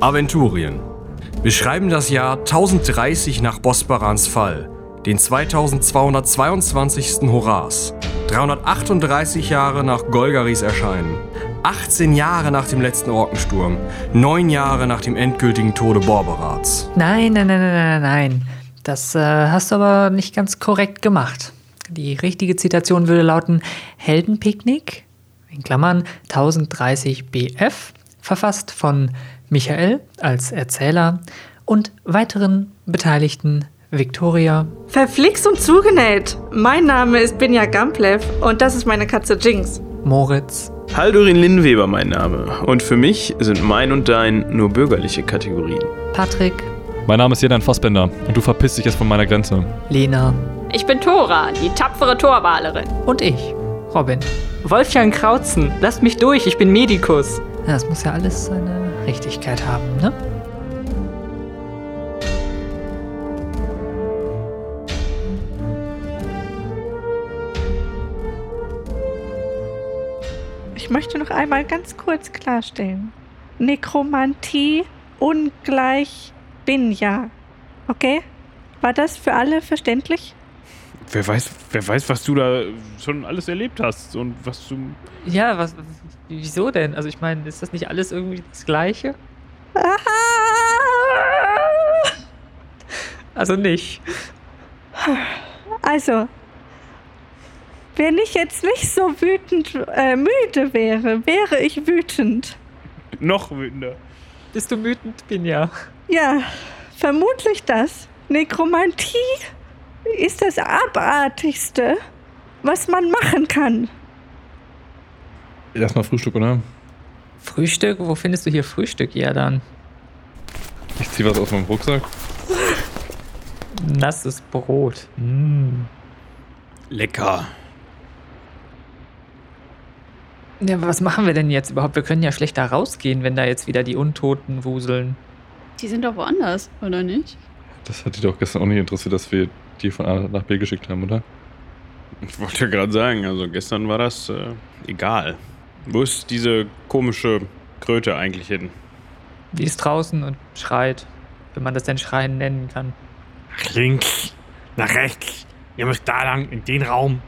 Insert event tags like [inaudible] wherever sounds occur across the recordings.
Aventurien. Wir schreiben das Jahr 1030 nach Bosbarans Fall, den 2222. Horas, 338 Jahre nach Golgaris Erscheinen, 18 Jahre nach dem letzten Orkensturm, 9 Jahre nach dem endgültigen Tode Borberats. Nein, nein, nein, nein, nein, nein. Das äh, hast du aber nicht ganz korrekt gemacht. Die richtige Zitation würde lauten: Heldenpicknick, in Klammern 1030 BF, verfasst von Michael als Erzähler und weiteren Beteiligten Victoria, Verflixt und zugenäht. Mein Name ist Binja Gamplev und das ist meine Katze Jinx. Moritz, Haldurin Linnweber mein Name. Und für mich sind mein und dein nur bürgerliche Kategorien. Patrick, Mein Name ist Jedan Fassbender und du verpisst dich jetzt von meiner Grenze. Lena Ich bin Tora, die tapfere Torwalerin. und ich, Robin. Wolfgang Krautzen, lasst mich durch, ich bin Medikus. Ja, Das muss ja alles seine Richtigkeit haben, ne? Ich möchte noch einmal ganz kurz klarstellen. Nekromantie ungleich Binja. Okay? War das für alle verständlich? Wer weiß, wer weiß, was du da schon alles erlebt hast und was du. Ja, was, wieso denn? Also ich meine, ist das nicht alles irgendwie das Gleiche? [laughs] Also nicht. Also, wenn ich jetzt nicht so wütend äh, müde wäre, wäre ich wütend. Noch wütender. Bist du wütend, Binja? Ja, vermutlich das. Nekromantie ist das Abartigste, was man machen kann. Erstmal Frühstück, oder? Frühstück? Wo findest du hier Frühstück, ja dann? Ich zieh was aus meinem Rucksack. Nasses Brot. Mm. Lecker. Ja, aber was machen wir denn jetzt überhaupt? Wir können ja schlecht da rausgehen, wenn da jetzt wieder die Untoten wuseln. Die sind doch woanders, oder nicht? Das hat dich doch gestern auch nicht interessiert, dass wir die von A nach B geschickt haben, oder? Ich wollte ja gerade sagen, also gestern war das äh, egal. Wo ist diese komische Kröte eigentlich hin? Die ist draußen und schreit, wenn man das denn Schreien nennen kann. Nach links, nach rechts. Ihr müsst da lang, in den Raum.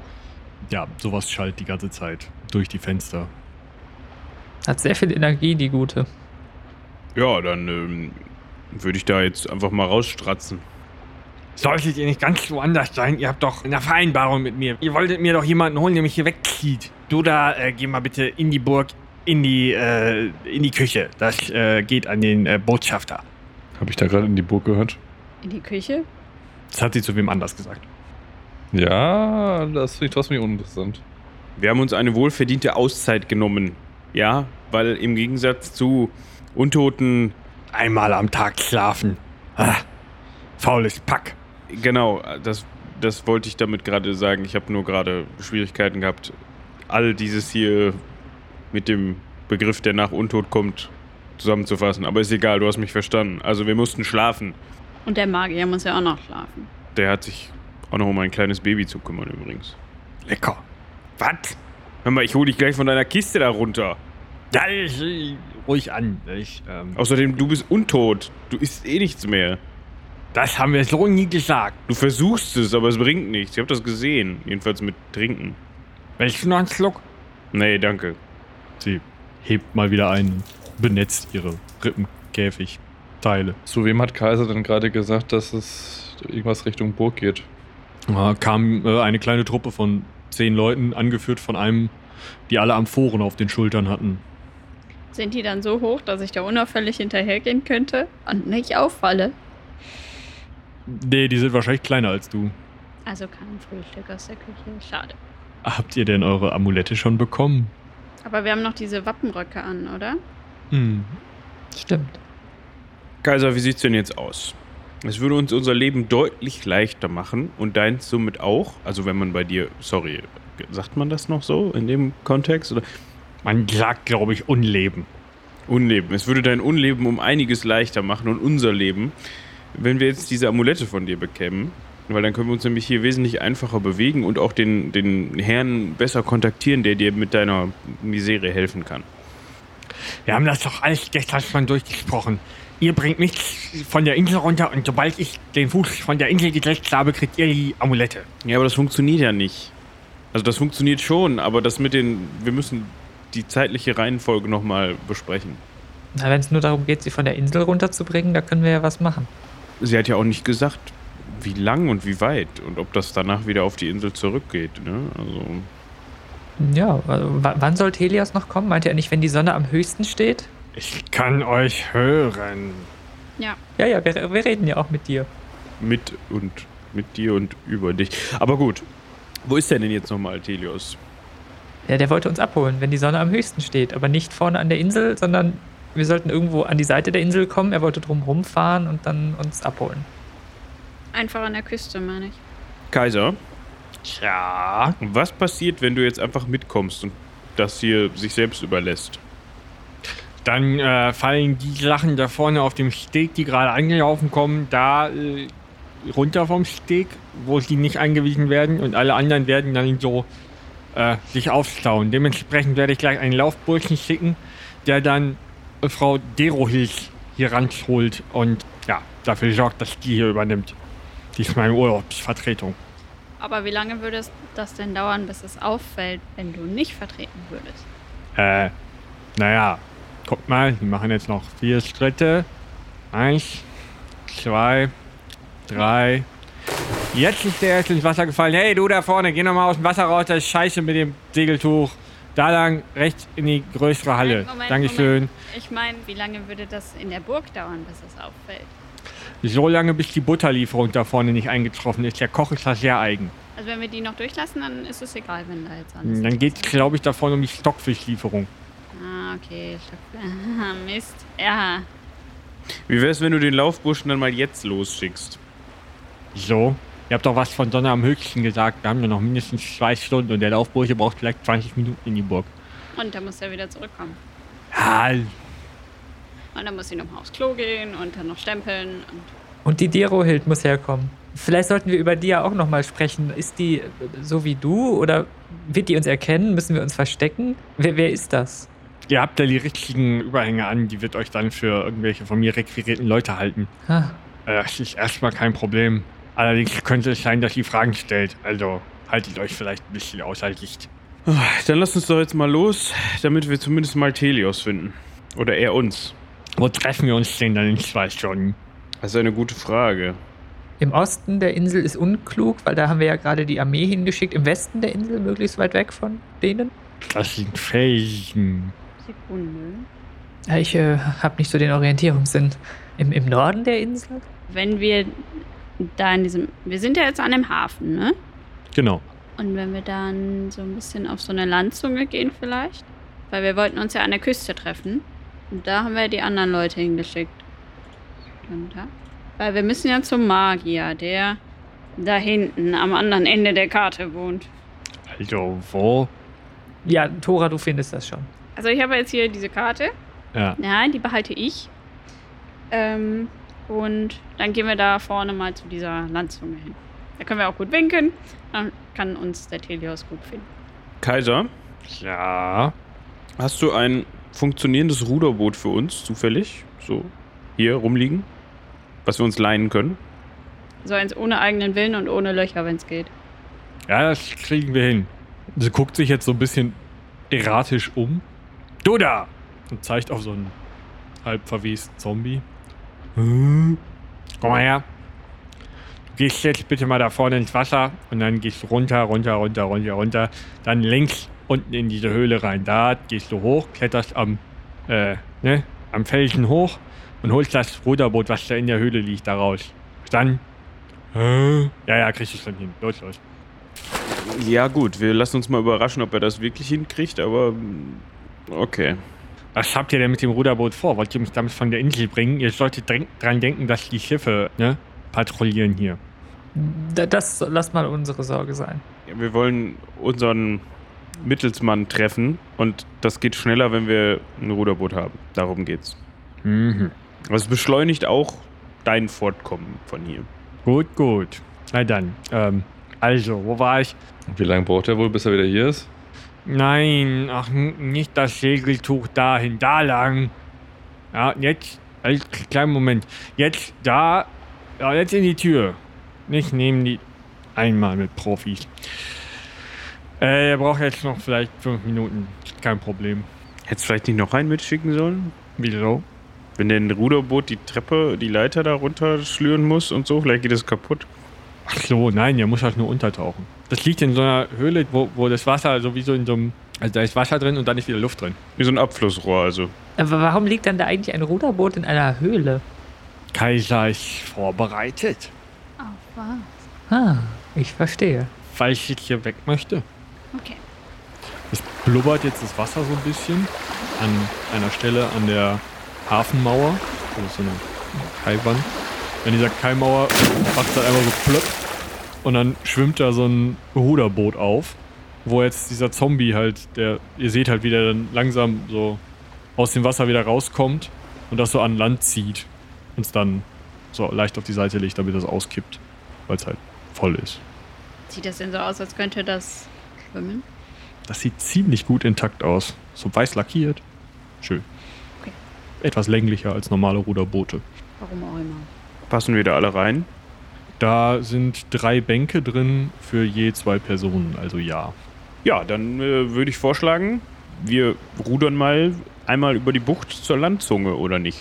Ja, sowas schallt die ganze Zeit durch die Fenster. Hat sehr viel Energie, die gute. Ja, dann ähm, würde ich da jetzt einfach mal rausstratzen. Solltet ihr nicht ganz woanders sein? Ihr habt doch eine Vereinbarung mit mir. Ihr wolltet mir doch jemanden holen, der mich hier wegzieht. Du da, äh, geh mal bitte in die Burg, in die, äh, in die Küche. Das äh, geht an den äh, Botschafter. Habe ich da gerade in die Burg gehört? In die Küche? Das hat sie zu wem anders gesagt. Ja, das finde ich trotzdem uninteressant. Wir haben uns eine wohlverdiente Auszeit genommen. Ja, weil im Gegensatz zu Untoten, Einmal am Tag schlafen. Ah, faules Pack. Genau, das, das wollte ich damit gerade sagen. Ich habe nur gerade Schwierigkeiten gehabt, all dieses hier mit dem Begriff, der nach Untot kommt, zusammenzufassen. Aber ist egal, du hast mich verstanden. Also wir mussten schlafen. Und der Magier muss ja auch noch schlafen. Der hat sich auch noch um ein kleines Baby zu kümmern übrigens. Lecker. Was? Hör mal, ich hole dich gleich von deiner Kiste da runter. Ja, ich, ruhig an. Ich, ähm, Außerdem, du bist untot. Du isst eh nichts mehr. Das haben wir so nie gesagt. Du versuchst es, aber es bringt nichts. Ich habe das gesehen. Jedenfalls mit Trinken. Willst du noch einen Schluck? Nee, danke. Sie hebt mal wieder ein, benetzt ihre Rippenkäfigteile. Zu wem hat Kaiser denn gerade gesagt, dass es irgendwas Richtung Burg geht? Da kam äh, eine kleine Truppe von zehn Leuten, angeführt von einem, die alle Amphoren auf den Schultern hatten. Sind die dann so hoch, dass ich da unauffällig hinterhergehen könnte und nicht auffalle? Nee, die sind wahrscheinlich kleiner als du. Also kein Frühstück aus der Küche. Schade. Habt ihr denn eure Amulette schon bekommen? Aber wir haben noch diese Wappenröcke an, oder? Hm. Stimmt. Kaiser, wie sieht's denn jetzt aus? Es würde uns unser Leben deutlich leichter machen und deins somit auch. Also wenn man bei dir, sorry, sagt man das noch so in dem Kontext? Oder Man sagt, glaube ich, Unleben. Unleben. Es würde dein Unleben um einiges leichter machen und unser Leben, wenn wir jetzt diese Amulette von dir bekämen. Weil dann können wir uns nämlich hier wesentlich einfacher bewegen und auch den, den Herrn besser kontaktieren, der dir mit deiner Misere helfen kann. Wir haben das doch alles gestern schon durchgesprochen. Ihr bringt mich von der Insel runter und sobald ich den Fuß von der Insel gesetzt habe, kriegt ihr die Amulette. Ja, aber das funktioniert ja nicht. Also das funktioniert schon, aber das mit den. Wir müssen die zeitliche Reihenfolge nochmal besprechen. Na, wenn es nur darum geht, sie von der Insel runterzubringen, da können wir ja was machen. Sie hat ja auch nicht gesagt, wie lang und wie weit und ob das danach wieder auf die Insel zurückgeht. Ne? Also Ja, also, wa- wann soll Helios noch kommen? Meint er nicht, wenn die Sonne am höchsten steht? Ich kann euch hören. Ja. Ja, ja, wir, wir reden ja auch mit dir. mit und mit dir und über dich. Aber gut. Wo ist der denn jetzt nochmal, Telios? Ja, der wollte uns abholen, wenn die Sonne am höchsten steht. Aber nicht vorne an der Insel, sondern wir sollten irgendwo an die Seite der Insel kommen. Er wollte drum rumfahren und dann uns abholen. Einfach an der Küste, meine ich. Kaiser, Tja. was passiert, wenn du jetzt einfach mitkommst und das hier sich selbst überlässt? Dann äh, fallen die Sachen da vorne auf dem Steg, die gerade angelaufen kommen, da äh, runter vom Steg, wo sie nicht eingewiesen werden und alle anderen werden dann so äh, sich aufstauen. Dementsprechend werde ich gleich einen Laufburschen schicken, der dann Frau Derohilch hier ranholt und ja, dafür sorgt, dass die hier übernimmt. Die ist meine Urlaubsvertretung. Aber wie lange würde es das denn dauern, bis es auffällt, wenn du nicht vertreten würdest? Äh, naja, guck mal, wir machen jetzt noch vier Schritte. Eins, zwei, drei. Jetzt ist der erste ins Wasser gefallen. Hey, du da vorne, geh nochmal aus dem Wasser raus, das ist scheiße mit dem Segeltuch. Da lang, rechts in die größere Halle. Moment, Moment, Dankeschön. Moment. Ich meine, wie lange würde das in der Burg dauern, bis es auffällt? So lange, bis die Butterlieferung da vorne nicht eingetroffen ist. Der Koch ist da sehr eigen. Also wenn wir die noch durchlassen, dann ist es egal, wenn da jetzt alles... Dann geht es, glaube ich, da vorne um die Stockfischlieferung. Ah, okay. Ah, [laughs] Mist. Ja. Wie wär's, wenn du den Laufburschen dann mal jetzt losschickst? So. Ihr habt doch was von Sonne am höchsten gesagt. Wir haben ja noch mindestens zwei Stunden und der Laufbursche braucht vielleicht 20 Minuten in die Burg. Und dann muss er wieder zurückkommen. Ja, Und dann muss sie nochmal aufs Klo gehen und dann noch stempeln. Und Und die Derohild muss herkommen. Vielleicht sollten wir über die ja auch nochmal sprechen. Ist die äh, so wie du oder wird die uns erkennen? Müssen wir uns verstecken? Wer, wer ist das? ihr habt ja die richtigen Überhänge an. Die wird euch dann für irgendwelche von mir requirierten Leute halten. Ah, Das ist erstmal kein Problem. Allerdings könnte es sein, dass sie Fragen stellt. Also haltet euch vielleicht ein bisschen außer Sicht. Dann lass uns doch jetzt mal los, damit wir zumindest mal Telios finden. Oder er uns. Wo treffen wir uns denn dann in zwei Stunden? Das ist eine gute Frage. Im Osten der Insel ist unklug, weil da haben wir ja gerade die Armee hingeschickt. Im Westen der Insel, möglichst weit weg von denen. Das sind Felsen. Sekunde. Ja, ich äh, habe nicht so den Orientierungssinn. Im, Im Norden der Insel? Wenn wir da in diesem... Wir sind ja jetzt an dem Hafen, ne? Genau. Und wenn wir dann so ein bisschen auf so eine Landzunge gehen vielleicht? Weil wir wollten uns ja an der Küste treffen. Und da haben wir die anderen Leute hingeschickt. Und da? Weil wir müssen ja zum Magier, der da hinten am anderen Ende der Karte wohnt. Also wo? Ja, Tora, du findest das schon. Also ich habe jetzt hier diese Karte. Ja. Ja, die behalte ich. Ähm, und dann gehen wir da vorne mal zu dieser Landzunge hin. Da können wir auch gut winken. Dann kann uns der Telios gut finden. Kaiser, Ja. hast du ein funktionierendes Ruderboot für uns zufällig? So hier rumliegen? Was wir uns leihen können? So eins ohne eigenen Willen und ohne Löcher, wenn es geht. Ja, das kriegen wir hin. Sie guckt sich jetzt so ein bisschen erratisch um. Du da! Und zeigt auf so einen halb verwesten Zombie. Komm mal her. Du gehst jetzt bitte mal da vorne ins Wasser und dann gehst du runter, runter, runter, runter, runter. Dann links unten in diese Höhle rein. Da gehst du hoch, kletterst am, äh, ne, am Felsen hoch und holst das Ruderboot, was da in der Höhle liegt, da raus. Dann. Ja, ja, kriegst du schon hin. Los, los. Ja, gut, wir lassen uns mal überraschen, ob er das wirklich hinkriegt, aber. Okay. Was habt ihr denn mit dem Ruderboot vor? Wollt ihr mich damit von der Insel bringen? Ihr solltet dran denken, dass die Schiffe ne, patrouillieren hier. Da- Das lass mal unsere Sorge sein. Ja, wir wollen unseren Mittelsmann treffen und das geht schneller, wenn wir ein Ruderboot haben. Darum geht's. Mhm. Aber es beschleunigt auch dein Fortkommen von hier. Gut, gut. Na dann. Ähm, also, wo war ich? Wie lange braucht er wohl, bis er wieder hier ist? Nein, ach, nicht das Segeltuch dahin, da lang. Ja, jetzt, halt, kleinen Moment. Jetzt da, ja, jetzt in die Tür. Nicht neben die, einmal mit Profis. Äh, er braucht jetzt noch vielleicht fünf Minuten. Kein Problem. Hättest du vielleicht nicht noch einen mitschicken sollen? Wieso? Wenn der ein Ruderboot die Treppe, die Leiter da runter schlüren muss und so, vielleicht geht es kaputt. Ach so, nein, der muss halt nur untertauchen. Das liegt in so einer Höhle, wo, wo das Wasser sowieso in so einem, also da ist Wasser drin und dann ist wieder Luft drin. Wie so ein Abflussrohr, also. Aber warum liegt dann da eigentlich ein Ruderboot in einer Höhle? Kaiser ist vorbereitet. Auf was? Ah, ich verstehe. Falls ich jetzt hier weg möchte. Okay. Es blubbert jetzt das Wasser so ein bisschen an einer Stelle an der Hafenmauer. Das ist so eine Kaiwand. An dieser Kaimauer macht es halt einfach so plöpp. Und dann schwimmt da so ein Ruderboot auf, wo jetzt dieser Zombie halt, der, ihr seht halt, wie der dann langsam so aus dem Wasser wieder rauskommt und das so an Land zieht und es dann so leicht auf die Seite legt, damit das auskippt, weil es halt voll ist. Sieht das denn so aus, als könnte das schwimmen? Das sieht ziemlich gut intakt aus. So weiß lackiert. Schön. Okay. Etwas länglicher als normale Ruderboote. Warum auch immer. Passen wir da alle rein? Da sind drei Bänke drin für je zwei Personen, also ja. Ja, dann äh, würde ich vorschlagen, wir rudern mal einmal über die Bucht zur Landzunge, oder nicht?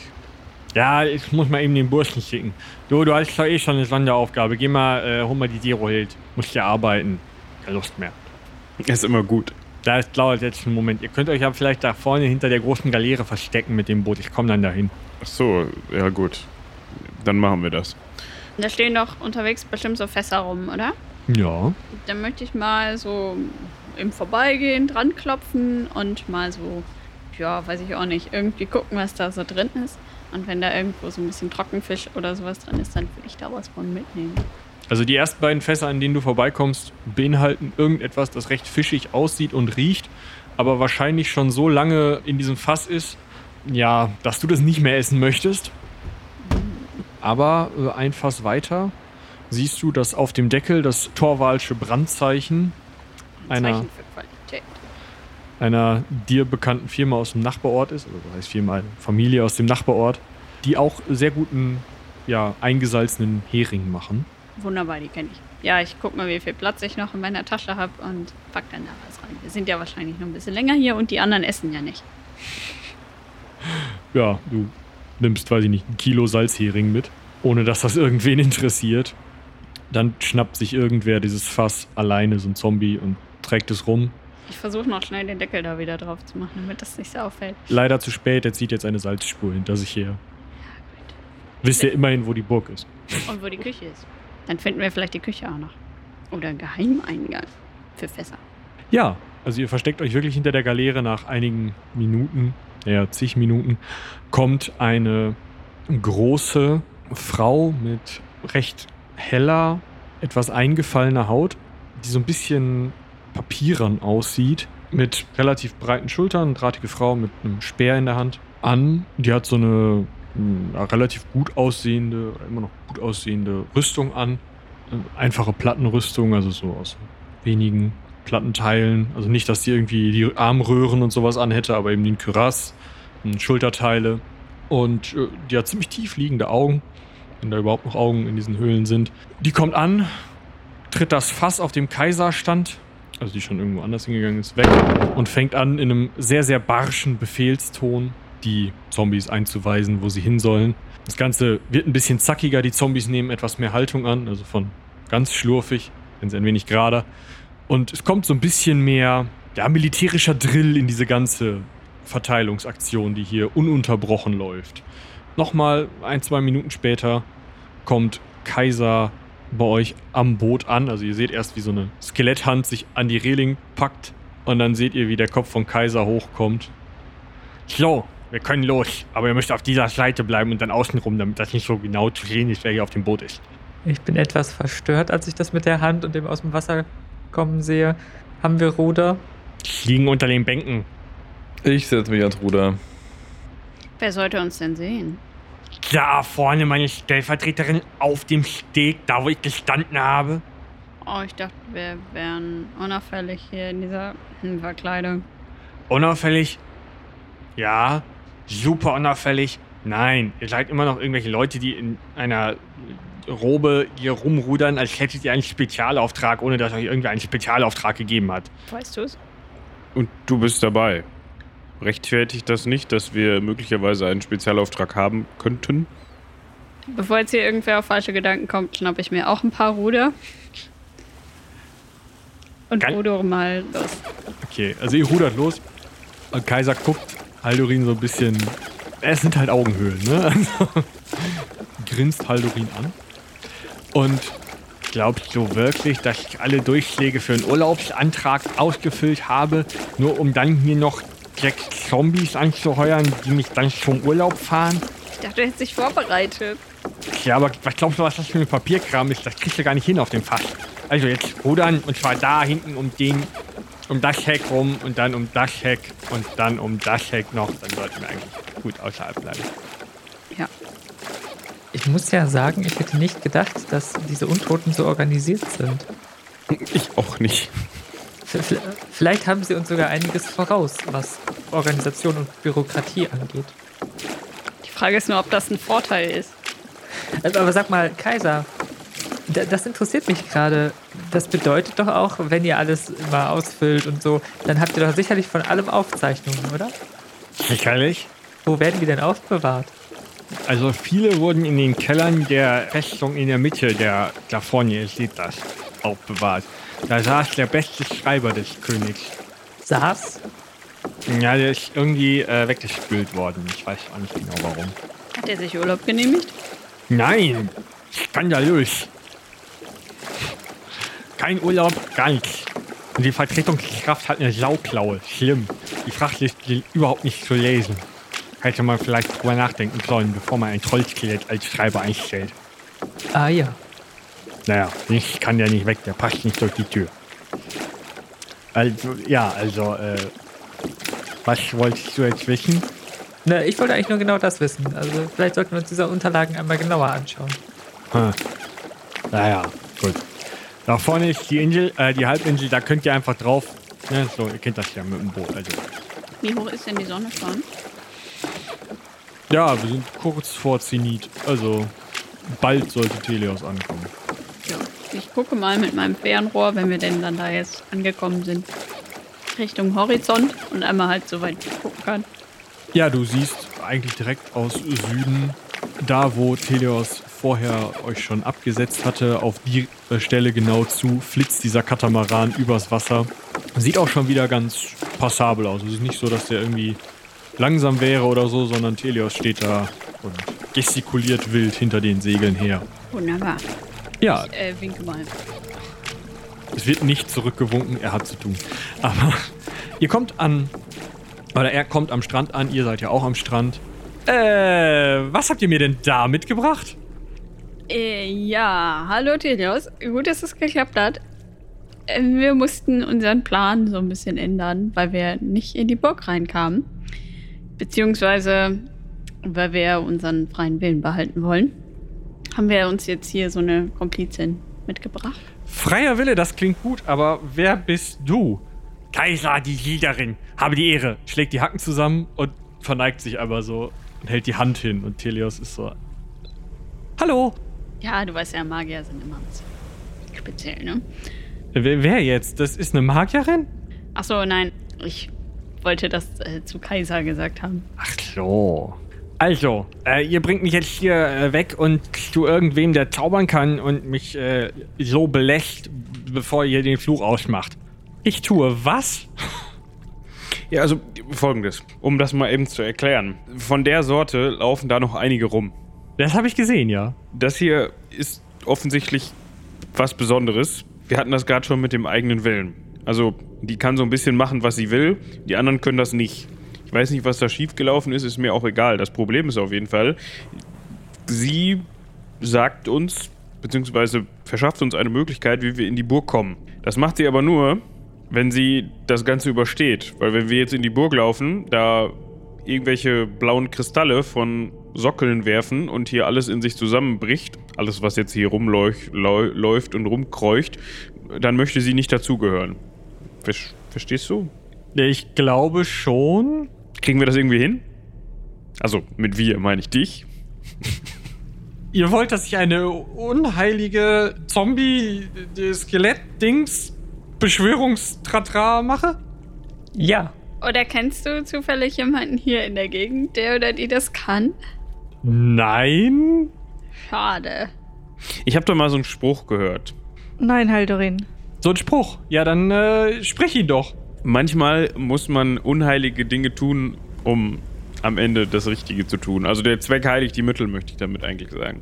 Ja, ich muss mal eben den Burschen schicken. Du, du hast doch eh schon eine Sonderaufgabe. Geh mal, äh, hol mal die Zero-Hild. Musst ja arbeiten. Keine Lust mehr. Ist immer gut. Das dauert jetzt einen Moment. Ihr könnt euch ja vielleicht da vorne hinter der großen Galeere verstecken mit dem Boot. Ich komme dann dahin. Ach so, ja gut. Dann machen wir das. Da stehen doch unterwegs bestimmt so Fässer rum, oder? Ja. Dann möchte ich mal so im Vorbeigehen dran klopfen und mal so, ja, weiß ich auch nicht, irgendwie gucken, was da so drin ist. Und wenn da irgendwo so ein bisschen Trockenfisch oder sowas drin ist, dann will ich da was von mitnehmen. Also die ersten beiden Fässer, an denen du vorbeikommst, beinhalten irgendetwas, das recht fischig aussieht und riecht, aber wahrscheinlich schon so lange in diesem Fass ist, ja, dass du das nicht mehr essen möchtest. Aber äh, ein Fass weiter siehst du, dass auf dem Deckel das Torwalsche Brandzeichen Ein einer, einer dir bekannten Firma aus dem Nachbarort ist, also das heißt Firma, Familie aus dem Nachbarort, die auch sehr guten, ja, eingesalzenen Hering machen. Wunderbar, die kenne ich. Ja, ich guck mal, wie viel Platz ich noch in meiner Tasche habe und pack dann da was rein. Wir sind ja wahrscheinlich noch ein bisschen länger hier und die anderen essen ja nicht. ja, du nimmst, weiß ich nicht, ein Kilo Salzhering mit, ohne dass das irgendwen interessiert. Dann schnappt sich irgendwer dieses Fass alleine, so ein Zombie, und trägt es rum. Ich versuche noch schnell den Deckel da wieder drauf zu machen, damit das nicht so auffällt. Leider zu spät, er zieht jetzt eine Salzspur hinter sich her. Wisst ihr immerhin, wo die Burg ist. Und wo die Küche ist. Dann finden wir vielleicht die Küche auch noch. Oder einen Geheimeingang für Fässer. Ja, also ihr versteckt euch wirklich hinter der Galeere nach einigen Minuten, ja, zig Minuten, kommt eine große Frau mit recht heller, etwas eingefallener Haut, die so ein bisschen papierern aussieht, mit relativ breiten Schultern, drahtige Frau mit einem Speer in der Hand an. Die hat so eine, mh, relativ gut aussehende, immer noch gut aussehende Rüstung an. Einfache Plattenrüstung, also so aus wenigen Plattenteilen. Also nicht, dass die irgendwie die Armröhren und sowas anhätte, aber eben den Kürass, und Schulterteile. Und äh, die ziemlich tief liegende Augen, wenn da überhaupt noch Augen in diesen Höhlen sind. Die kommt an, tritt das Fass auf dem Kaiser stand, also die schon irgendwo anders hingegangen ist, weg und fängt an, in einem sehr, sehr barschen Befehlston die Zombies einzuweisen, wo sie hin sollen. Das Ganze wird ein bisschen zackiger, die Zombies nehmen etwas mehr Haltung an, also von ganz schlurfig, wenn sie ein wenig gerader. Und es kommt so ein bisschen mehr ja, militärischer Drill in diese ganze Verteilungsaktion, die hier ununterbrochen läuft. Nochmal ein, zwei Minuten später kommt Kaiser bei euch am Boot an. Also ihr seht erst, wie so eine Skeletthand sich an die Reling packt und dann seht ihr, wie der Kopf von Kaiser hochkommt. So, wir können los, aber ihr müsst auf dieser Seite bleiben und dann außenrum, damit das nicht so genau zu sehen ist, wer hier auf dem Boot ist. Ich bin etwas verstört, als ich das mit der Hand und dem aus dem Wasser kommen sehe. Haben wir Ruder? Die liegen unter den Bänken. Ich setze mich ans Ruder. Wer sollte uns denn sehen? Da vorne meine Stellvertreterin auf dem Steg, da wo ich gestanden habe. Oh, ich dachte, wir wären unauffällig hier in dieser Verkleidung. Unauffällig? Ja. Super unauffällig? Nein. Ihr seid immer noch irgendwelche Leute, die in einer Robe hier rumrudern, als hättet ihr einen Spezialauftrag, ohne dass euch irgendwer einen Spezialauftrag gegeben hat. Weißt du es? Und du bist dabei. Rechtfertigt das nicht, dass wir möglicherweise einen Spezialauftrag haben könnten? Bevor jetzt hier irgendwer auf falsche Gedanken kommt, schnapp ich mir auch ein paar Ruder. Und Geil. ruder mal los. Okay, also ihr rudert los und Kaiser guckt Haldurin so ein bisschen. Es sind halt Augenhöhlen, ne? Also, [laughs] grinst Haldurin an. Und glaubst du wirklich, dass ich alle Durchschläge für einen Urlaubsantrag ausgefüllt habe, nur um dann hier noch sechs Zombies anzuheuern, die mich dann zum Urlaub fahren? Ich dachte, du hättest dich vorbereitet. Ja, aber was glaubst du, was das für ein Papierkram ist? Das kriegst du gar nicht hin auf dem Fass. Also jetzt rudern und zwar da hinten um den, um das Heck rum und dann um das Heck und dann um das Heck noch. Dann sollten wir eigentlich gut außerhalb bleiben. Ich muss ja sagen, ich hätte nicht gedacht, dass diese Untoten so organisiert sind. Ich auch nicht. Vielleicht haben sie uns sogar einiges voraus, was Organisation und Bürokratie angeht. Die Frage ist nur, ob das ein Vorteil ist. Also, Aber sag mal, Kaiser, da- das interessiert mich gerade. Das bedeutet doch auch, wenn ihr alles immer ausfüllt und so, dann habt ihr doch sicherlich von allem Aufzeichnungen, oder? Sicherlich. Wo werden die denn aufbewahrt? Also viele wurden in den Kellern der Festung in der Mitte, der da vorne, ihr seht das, aufbewahrt. Da saß der beste Schreiber des Königs. Saß? Ja, der ist irgendwie äh, weggespült worden. Ich weiß auch nicht genau warum. Hat er sich Urlaub genehmigt? Nein! Skandalös! Kein Urlaub, gar nichts. Und die Vertretungskraft hat eine Sauklaue. Schlimm. Die Frachtliste sind überhaupt nicht zu lesen. Hätte man vielleicht drüber nachdenken sollen, bevor man ein Trollskelett als Schreiber einstellt. Ah ja. Naja, ich kann der nicht weg, der passt nicht durch die Tür. Also, ja, also, äh, was wolltest du jetzt wissen? Na, ich wollte eigentlich nur genau das wissen. Also vielleicht sollten wir uns diese Unterlagen einmal genauer anschauen. Hm. Naja, gut. Da vorne ist die Insel, äh, die Halbinsel, da könnt ihr einfach drauf. Ne, so, ihr kennt das ja mit dem Boot. Also. Wie hoch ist denn die Sonne schon? Ja, wir sind kurz vor Zenit. Also, bald sollte Teleos ankommen. Ich gucke mal mit meinem Fernrohr, wenn wir denn dann da jetzt angekommen sind, Richtung Horizont und einmal halt so weit gucken kann. Ja, du siehst eigentlich direkt aus Süden, da wo Teleos vorher euch schon abgesetzt hatte, auf die Stelle genau zu, flitzt dieser Katamaran übers Wasser. Sieht auch schon wieder ganz passabel aus. Es ist nicht so, dass der irgendwie langsam wäre oder so, sondern Teleos steht da und gestikuliert wild hinter den Segeln her. Wunderbar. Ja, Äh, winke mal. es wird nicht zurückgewunken, er hat zu tun. Aber [laughs] ihr kommt an, oder er kommt am Strand an, ihr seid ja auch am Strand. Äh, was habt ihr mir denn da mitgebracht? Äh, ja, hallo Telios. Gut, dass es geklappt hat. Äh, Wir mussten unseren Plan so ein bisschen ändern, weil wir nicht in die Burg reinkamen. Beziehungsweise, weil wir unseren freien Willen behalten wollen, haben wir uns jetzt hier so eine Komplizin mitgebracht. Freier Wille, das klingt gut, aber wer bist du? Kaiser, die Liederin, habe die Ehre. Schlägt die Hacken zusammen und verneigt sich aber so und hält die Hand hin. Und Teleos ist so. Hallo! Ja, du weißt ja, Magier sind immer ein bisschen speziell, ne? Wer, wer jetzt? Das ist eine Magierin? Ach so, nein, ich wollte das äh, zu Kaiser gesagt haben. Ach so. Also, äh, ihr bringt mich jetzt hier äh, weg und zu irgendwem, der zaubern kann und mich äh, so belässt, bevor ihr den Fluch ausmacht. Ich tue was? [laughs] Ja, also folgendes, um das mal eben zu erklären. Von der Sorte laufen da noch einige rum. Das habe ich gesehen, ja. Das hier ist offensichtlich was Besonderes. Wir hatten das gerade schon mit dem eigenen Willen. Also, die kann so ein bisschen machen, was sie will. Die anderen können das nicht. Weiß nicht, was da schiefgelaufen ist, ist mir auch egal. Das Problem ist auf jeden Fall, sie sagt uns, beziehungsweise verschafft uns eine Möglichkeit, wie wir in die Burg kommen. Das macht sie aber nur, wenn sie das Ganze übersteht. Weil wenn wir jetzt in die Burg laufen, da irgendwelche blauen Kristalle von Sockeln werfen und hier alles in sich zusammenbricht, alles, was jetzt hier rumläuft und rumkreucht, dann möchte sie nicht dazugehören. Ver verstehst du? Ich glaube schon. Kriegen wir das irgendwie hin? Also, mit wir meine ich dich. Ihr wollt, dass ich eine unheilige Zombie-Skelett-Dings Beschwörungstratra mache? Ja. Oder kennst du zufällig jemanden hier in der Gegend, der oder die das kann? Nein. Schade. Ich habe da mal so einen Spruch gehört. Nein, Haldorin. So ein Spruch. Ja, dann äh, sprich ihn doch. Manchmal muss man unheilige Dinge tun, um am Ende das Richtige zu tun. Also der Zweck heiligt die Mittel, möchte ich damit eigentlich sagen.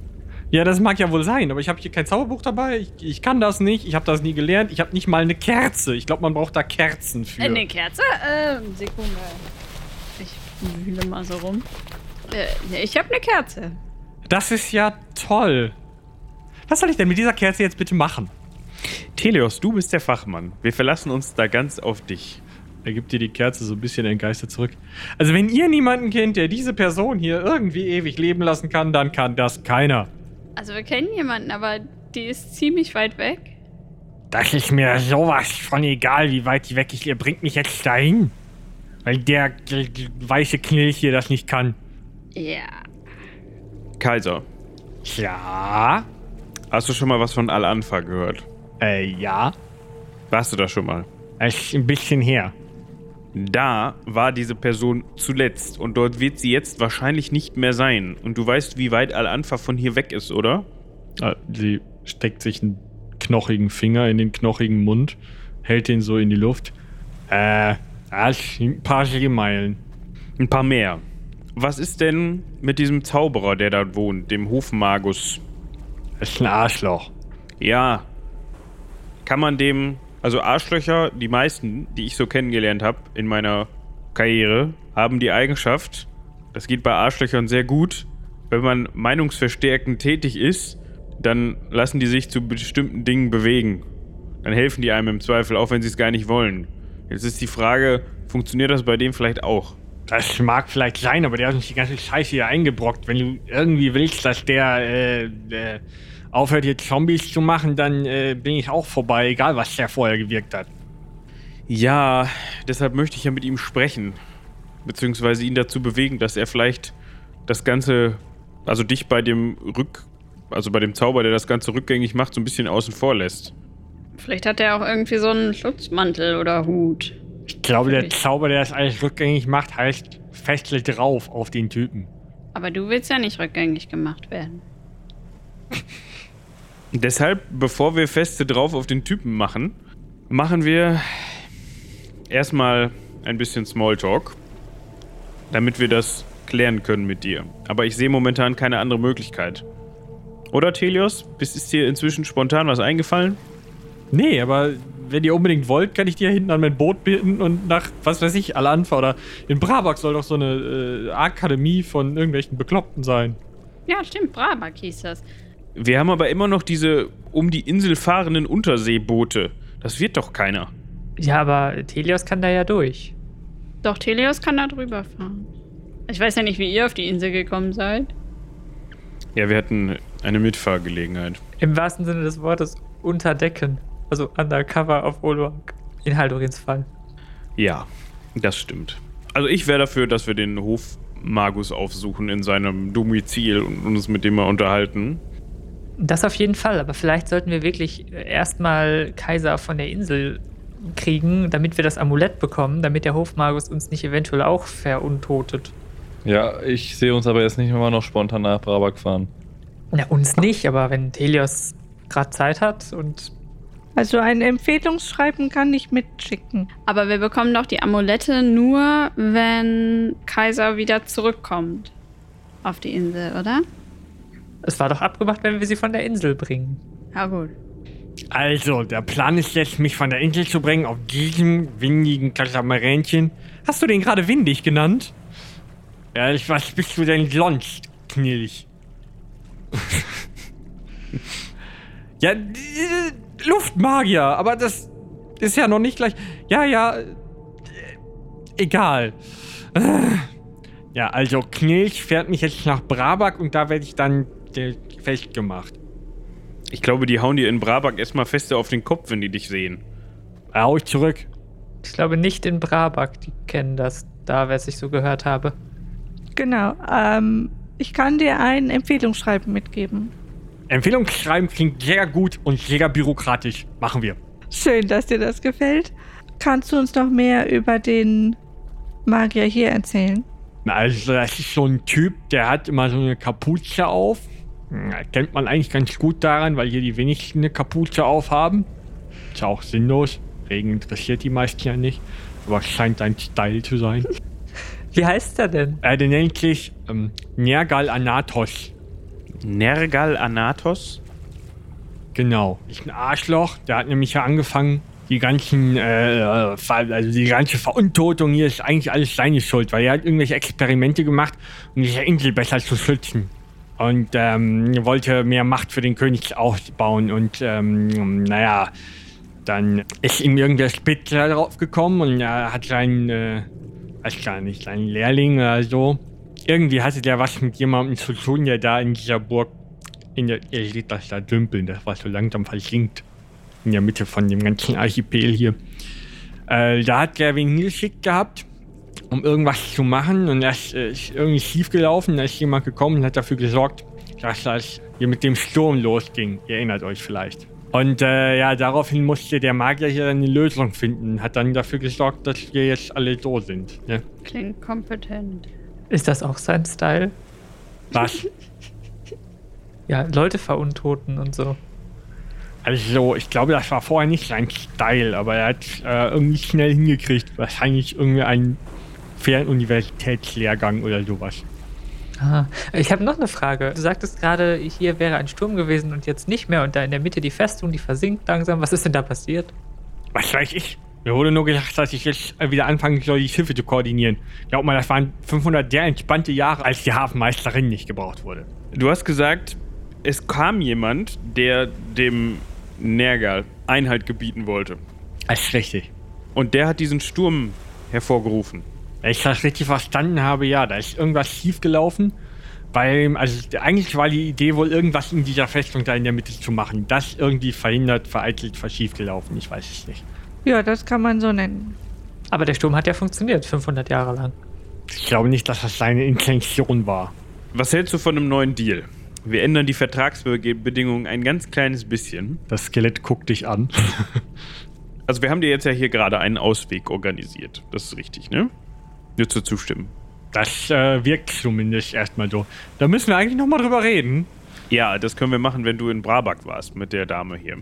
Ja, das mag ja wohl sein, aber ich habe hier kein Zauberbuch dabei. Ich, ich kann das nicht. Ich habe das nie gelernt. Ich habe nicht mal eine Kerze. Ich glaube, man braucht da Kerzen für. Äh, Eine Kerze? Äh, Sekunde. Ich wühle mal so rum. Äh, ich habe eine Kerze. Das ist ja toll. Was soll ich denn mit dieser Kerze jetzt bitte machen? Teleos, du bist der Fachmann. Wir verlassen uns da ganz auf dich. Er gibt dir die Kerze so ein bisschen entgeistert zurück. Also, wenn ihr niemanden kennt, der diese Person hier irgendwie ewig leben lassen kann, dann kann das keiner. Also wir kennen jemanden, aber die ist ziemlich weit weg. Das ist mir sowas von egal, wie weit die weg ist. Ihr bringt mich jetzt dahin. Weil der, der, der weiße Knilch hier das nicht kann. Ja. Kaiser, Ja. hast du schon mal was von Al-Anfa gehört? Äh, ja. Warst du da schon mal? Es ist ein bisschen her. Da war diese Person zuletzt und dort wird sie jetzt wahrscheinlich nicht mehr sein. Und du weißt, wie weit Al-Anfa von hier weg ist, oder? Äh, Sie steckt sich einen knochigen Finger in den knochigen Mund, hält den so in die Luft. Äh, das ein paar Seemeilen. Ein paar mehr. Was ist denn mit diesem Zauberer, der da wohnt, dem Hofmagus? Das ist ein Arschloch. Ja. Kann man dem, also Arschlöcher, die meisten, die ich so kennengelernt habe in meiner Karriere, haben die Eigenschaft, das geht bei Arschlöchern sehr gut, wenn man meinungsverstärkend tätig ist, dann lassen die sich zu bestimmten Dingen bewegen. Dann helfen die einem im Zweifel, auch wenn sie es gar nicht wollen. Jetzt ist die Frage, funktioniert das bei dem vielleicht auch? Das mag vielleicht sein, aber der hat uns die ganze Scheiße hier eingebrockt. Wenn du irgendwie willst, dass der äh, äh, aufhört, hier Zombies zu machen, dann äh, bin ich auch vorbei, egal was der vorher gewirkt hat. Ja, deshalb möchte ich ja mit ihm sprechen. Beziehungsweise ihn dazu bewegen, dass er vielleicht das Ganze, also dich bei dem Rück, also bei dem Zauber, der das Ganze rückgängig macht, so ein bisschen außen vor lässt. Vielleicht hat er auch irgendwie so einen Schutzmantel oder Hut. Ich glaube, der? Zauber, der das alles rückgängig macht, heißt festle drauf auf den Typen. Aber du willst ja nicht rückgängig gemacht werden. [laughs] Deshalb, bevor wir Feste drauf auf den Typen machen, machen wir erstmal ein bisschen Smalltalk, damit wir das klären können mit dir. Aber ich sehe momentan keine andere Möglichkeit. Oder, Telios? Bist ist dir inzwischen spontan was eingefallen? Nee, aber wenn ihr unbedingt wollt, kann ich dir hinten an mein Boot binden und nach, was weiß ich, Al-Anfa oder in Brabak soll doch so eine äh, Akademie von irgendwelchen Bekloppten sein. Ja, stimmt, Brabak hieß das. Wir haben aber immer noch diese um die Insel fahrenden Unterseeboote. Das wird doch keiner. Ja, aber Telios kann da ja durch. Doch, Teleos kann da drüber fahren. Ich weiß ja nicht, wie ihr auf die Insel gekommen seid. Ja, wir hatten eine Mitfahrgelegenheit. Im wahrsten Sinne des Wortes unterdecken. Also undercover auf Oluak. In Haldorins Fall. Ja, das stimmt. Also ich wäre dafür, dass wir den Hofmagus aufsuchen in seinem Domizil und uns mit dem mal unterhalten. Das auf jeden Fall, aber vielleicht sollten wir wirklich erstmal Kaiser von der Insel kriegen, damit wir das Amulett bekommen, damit der Hofmagus uns nicht eventuell auch veruntotet. Ja, ich sehe uns aber jetzt nicht immer noch spontan nach Brabak fahren. Na, uns nicht, aber wenn Telios gerade Zeit hat und Also ein Empfehlungsschreiben kann ich mitschicken. Aber wir bekommen doch die Amulette nur, wenn Kaiser wieder zurückkommt auf die Insel, oder? Es war doch abgemacht, wenn wir sie von der Insel bringen. Ja, gut. Also, der Plan ist jetzt, mich von der Insel zu bringen auf diesem windigen Katamaränchen. Hast du den gerade windig genannt? Ja, ich- was bist du denn sonst, Knilch? [laughs] ja, äh, Luftmagier, aber das ist ja noch nicht gleich. Ja, ja, äh, egal. Äh, Ja, also Knilch fährt mich jetzt nach Brabak und da werde ich dann festgemacht. Ich glaube, die hauen dir in Brabak erstmal feste auf den Kopf, wenn die dich sehen. Hau ich zurück. Ich glaube nicht in Brabak, die kennen das da, was ich so gehört habe. Genau. Ähm, ich kann dir ein Empfehlungsschreiben mitgeben. Empfehlungsschreiben klingt sehr gut und sehr bürokratisch. Machen wir. Schön, dass dir das gefällt. Kannst du uns noch mehr über den Magier hier erzählen? Na, Also, das ist so ein Typ, der hat immer so eine Kapuze auf. Hm, Erkennt man eigentlich ganz gut daran, weil hier die wenigsten eine Kapuze aufhaben. Ist ja auch sinnlos. Regen interessiert die meisten ja nicht. Aber es scheint ein Style zu sein. [laughs] Wie heißt er denn? Äh, der nennt sich ähm, Nergal Anatos. Nergal Anatos? Genau. Ist ein Arschloch. Der hat nämlich ja angefangen, die ganzen, äh, also die ganze Veruntotung hier ist eigentlich alles seine Schuld, weil er hat irgendwelche Experimente gemacht, um diese Insel besser zu schützen. Und ähm, wollte mehr Macht für den König aufbauen. Und ähm, naja, dann ist ihm irgendwer spitz drauf gekommen und er hat seinen, äh, weiß gar nicht, seinen Lehrling oder so. Irgendwie hatte der was mit jemandem zu tun, der da in dieser Burg, in der, ihr seht das da dümpeln, das was so langsam versinkt. In der Mitte von dem ganzen Archipel hier. Äh, da hat der wen hingeschickt gehabt, um irgendwas zu machen und das äh, ist irgendwie schief gelaufen. Da ist jemand gekommen und hat dafür gesorgt, dass das hier mit dem Sturm losging. Ihr erinnert euch vielleicht. Und äh, ja, daraufhin musste der Magier hier eine Lösung finden. Hat dann dafür gesorgt, dass wir jetzt alle so sind. Ne? Klingt kompetent. Ist das auch sein Style? Was? [laughs] Ja, Leute veruntoten und so. Also, ich glaube, das war vorher nicht sein Style, aber er hat äh, irgendwie schnell hingekriegt. Wahrscheinlich irgendwie einen fairen Universitätslehrgang oder sowas. Aha. Ich habe noch eine Frage. Du sagtest gerade, hier wäre ein Sturm gewesen und jetzt nicht mehr und da in der Mitte die Festung, die versinkt langsam. Was ist denn da passiert? Was weiß ich? Mir wurde nur gesagt, dass ich jetzt wieder anfangen soll, die Schiffe zu koordinieren. Glaub mal, das waren 500 sehr entspannte Jahre, als die Hafenmeisterin nicht gebraucht wurde. Du hast gesagt, es kam jemand, der dem Nergal Einhalt gebieten wollte. Das ist richtig. Und der hat diesen Sturm hervorgerufen. Wenn ich das richtig verstanden habe, ja, da ist irgendwas schiefgelaufen. Weil, also eigentlich war die Idee wohl, irgendwas in dieser Festung da in der Mitte zu machen. Das irgendwie verhindert, vereitelt, verschieft gelaufen. Ich weiß es nicht. Ja, das kann man so nennen. Aber der Sturm hat ja funktioniert, 500 Jahre lang. Ich glaube nicht, dass das seine Intention war. Was hältst du von einem neuen Deal? Wir ändern die Vertragsbedingungen ein ganz kleines bisschen. Das Skelett guckt dich an. [laughs] Also wir haben dir jetzt ja hier gerade einen Ausweg organisiert. Das ist richtig, ne? Würdest du zustimmen? Das äh, wirkt zumindest erstmal so. Da müssen wir eigentlich nochmal drüber reden. Ja, das können wir machen, wenn du in Brabak warst mit der Dame hier.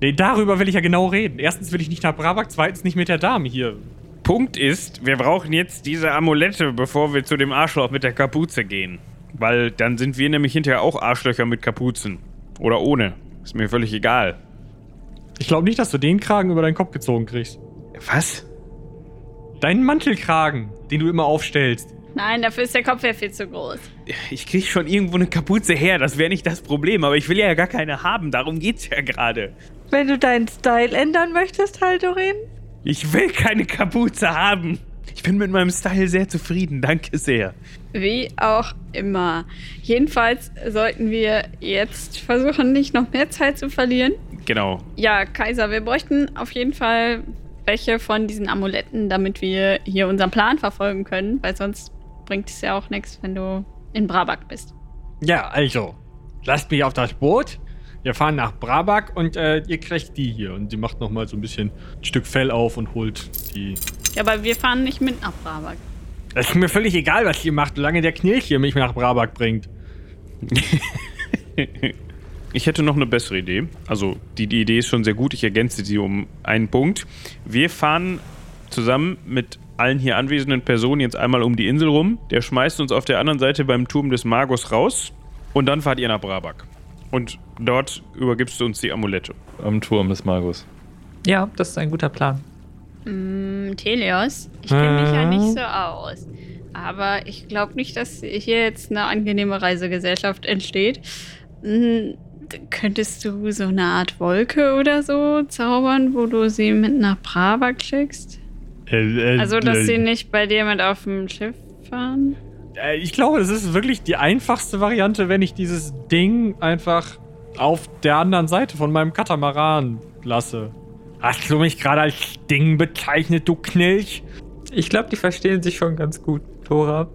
Nee, darüber will ich ja genau reden. Erstens will ich nicht nach Brabak, zweitens nicht mit der Dame hier. Punkt ist, wir brauchen jetzt diese Amulette, bevor wir zu dem Arschloch mit der Kapuze gehen. Weil dann sind wir nämlich hinterher auch Arschlöcher mit Kapuzen. Oder ohne. Ist mir völlig egal. Ich glaube nicht, dass du den Kragen über deinen Kopf gezogen kriegst. Was? Deinen Mantelkragen, den du immer aufstellst. Nein, dafür ist der Kopf ja viel zu groß. Ich krieg schon irgendwo eine Kapuze her, das wäre nicht das Problem, aber ich will ja gar keine haben, darum geht's ja gerade. Wenn du deinen Style ändern möchtest, Haldorin? Ich will keine Kapuze haben. Ich bin mit meinem Style sehr zufrieden, danke sehr. Wie auch immer. Jedenfalls sollten wir jetzt versuchen, nicht noch mehr Zeit zu verlieren. Genau. Ja, Kaiser, wir bräuchten auf jeden Fall welche von diesen Amuletten, damit wir hier unseren Plan verfolgen können, weil sonst bringt es ja auch nichts, wenn du in Brabak bist. Ja, also, lasst mich auf das Boot. Wir fahren nach Brabak und äh, ihr kriegt die hier. Und sie macht nochmal so ein bisschen ein Stück Fell auf und holt die. Ja, aber wir fahren nicht mit nach Brabak. Das ist mir völlig egal, was ihr macht, solange der Knilch hier mich nach Brabak bringt. [laughs] Ich hätte noch eine bessere Idee. Also, die, die Idee ist schon sehr gut. Ich ergänze sie um einen Punkt. Wir fahren zusammen mit allen hier anwesenden Personen jetzt einmal um die Insel rum. Der schmeißt uns auf der anderen Seite beim Turm des Magos raus. Und dann fahrt ihr nach Brabak. Und dort übergibst du uns die Amulette. Am Turm des Magus. Ja, das ist ein guter Plan. Mm, Telios, ich kenne mich ja nicht so aus. Aber ich glaube nicht, dass hier jetzt eine angenehme Reisegesellschaft entsteht. Mm, Könntest du so eine Art Wolke oder so zaubern, wo du sie mit nach Brabak schickst? Äh, äh, Also, dass äh, sie nicht bei dir mit auf dem Schiff fahren? Äh, ich glaube, das ist wirklich die einfachste Variante, wenn ich dieses Ding einfach auf der anderen Seite von meinem Katamaran lasse. Hast du mich gerade als Ding bezeichnet, du Knilch? Ich glaube, die verstehen sich schon ganz gut, Tora.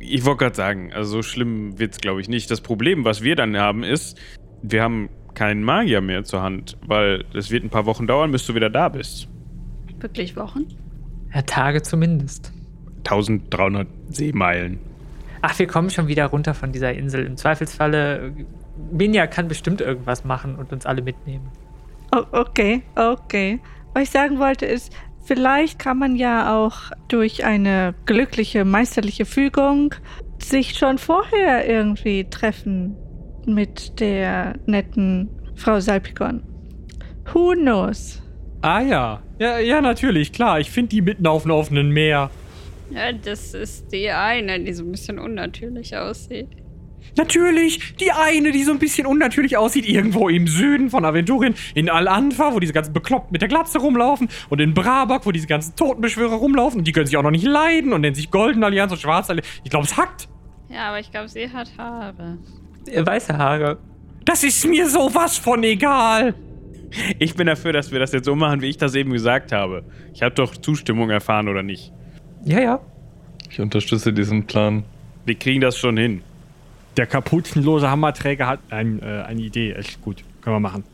Ich wollte gerade sagen, also so schlimm wird's, glaube ich, nicht. Das Problem, was wir dann haben, ist, wir haben keinen Magier mehr zur Hand, weil es wird ein paar Wochen dauern, bis du wieder da bist. Wirklich Wochen? Ja, Tage zumindest. 1300 Seemeilen. Ach, wir kommen schon wieder runter von dieser Insel. Im Zweifelsfalle, Binja kann bestimmt irgendwas machen und uns alle mitnehmen. Oh, okay, okay. Was ich sagen wollte ist, vielleicht kann man ja auch durch eine glückliche meisterliche Fügung sich schon vorher irgendwie treffen mit der netten Frau Salpikon. Who knows? Ah ja. Ja, ja natürlich, klar. Ich finde die mitten auf dem offenen Meer. Ja, das ist die eine, die so ein bisschen unnatürlich aussieht. Natürlich, die eine, die so ein bisschen unnatürlich aussieht, irgendwo im Süden von Aventurien, in Al-Anfa, wo diese ganzen Bekloppten mit der Glatze rumlaufen, und in Brabak, wo diese ganzen Totenbeschwörer rumlaufen, und die können sich auch noch nicht leiden und nennen sich Golden Allianz und Schwarze Allianz. Ich glaube, es hackt. Ja, aber ich glaube, sie hat Haare. Weiße Haare. Das ist mir sowas von egal. Ich bin dafür, dass wir das jetzt so machen, wie ich das eben gesagt habe. Ich habe doch Zustimmung erfahren, oder nicht? Ja, ja. Ich unterstütze diesen Plan. Wir kriegen das schon hin. Der kapuzenlose Hammerträger hat ein, äh, eine Idee. Echt gut. Können wir machen.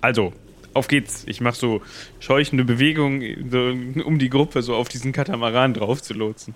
Also, auf geht's. Ich mache so scheuchende Bewegungen, so, um die Gruppe so auf diesen Katamaran drauf zu lotsen.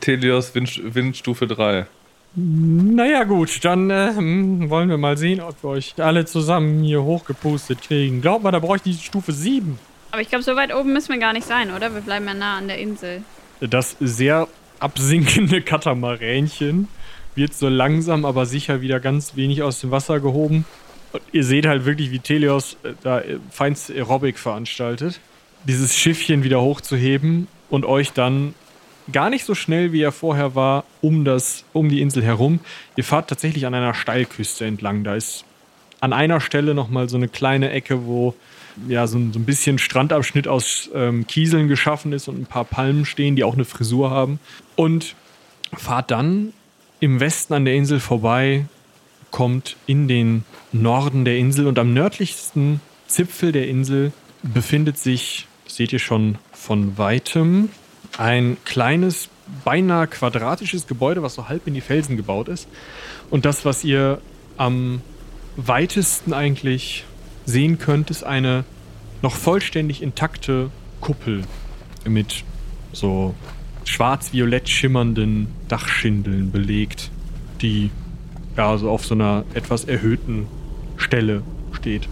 Telios Wind, Windstufe 3. Naja, gut. Dann äh, hm, wollen wir mal sehen, ob wir euch alle zusammen hier hochgepustet kriegen. Glaubt mal, da brauche ich die Stufe 7. Aber ich glaube, so weit oben müssen wir gar nicht sein, oder? Wir bleiben ja nah an der Insel. Das sehr absinkende Katamaränchen wird so langsam, aber sicher wieder ganz wenig aus dem Wasser gehoben. Und ihr seht halt wirklich, wie Telios äh, da äh, feinste Aerobic veranstaltet. Dieses Schiffchen wieder hochzuheben und euch dann gar nicht so schnell, wie er vorher war, um, das, um die Insel herum. Ihr fahrt tatsächlich an einer Steilküste entlang. Da ist an einer Stelle nochmal so eine kleine Ecke, wo ja, so, ein, so ein bisschen Strandabschnitt aus ähm, Kieseln geschaffen ist und ein paar Palmen stehen, die auch eine Frisur haben. Und fahrt dann im Westen an der Insel vorbei, kommt in den Norden der Insel und am nördlichsten Zipfel der Insel befindet sich, seht ihr schon von weitem, ein kleines, beinahe quadratisches Gebäude, was so halb in die Felsen gebaut ist. Und das, was ihr am weitesten eigentlich sehen könnt, ist eine noch vollständig intakte Kuppel mit so schwarz-violett schimmernden Dachschindeln belegt, die ja so auf so einer etwas erhöhten Stelle steht.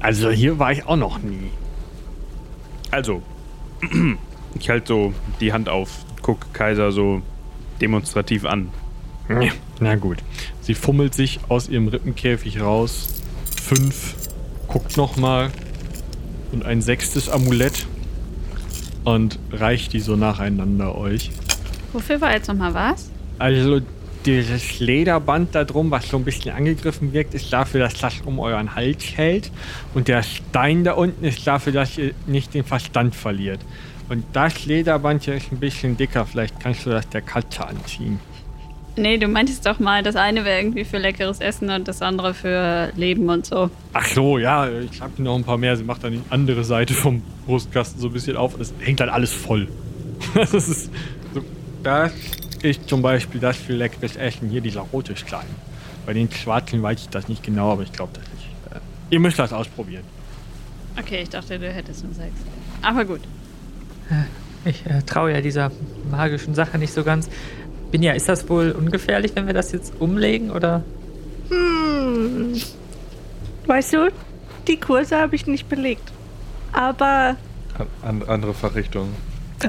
Also hier war ich auch noch nie. Also, ich halte so die Hand auf, guck Kaiser so demonstrativ an. Ja, Na gut. Sie fummelt sich aus ihrem Rippenkäfig raus. Fünf. Guckt nochmal. Und ein sechstes Amulett. Und reicht die so nacheinander euch. Wofür war jetzt nochmal was? Also dieses Lederband da drum, was so ein bisschen angegriffen wirkt, ist dafür, dass das um euren Hals hält. Und der Stein da unten ist dafür, dass ihr nicht den Verstand verliert. Und das Lederband hier ist ein bisschen dicker. Vielleicht kannst du das der Katze anziehen. Nee, du meintest doch mal, das eine wäre irgendwie für leckeres Essen und das andere für Leben und so. Ach so, ja, ich habe noch ein paar mehr. Sie macht dann die andere Seite vom Brustkasten so ein bisschen auf und es hängt dann alles voll. [laughs] Das ist so, das ist zum Beispiel das für leckeres Essen. Hier dieser rote Stein. Bei den schwarzen weiß ich das nicht genau, aber ich glaube das nicht. Äh, ihr müsst das ausprobieren. Okay, ich dachte, du hättest nur sechs. Aber gut. Ich äh, traue ja dieser magischen Sache nicht so ganz. Binja, ist das wohl ungefährlich, wenn wir das jetzt umlegen, oder? Hm. Weißt du, die Kurse habe ich nicht belegt. Aber An, andere Fachrichtung.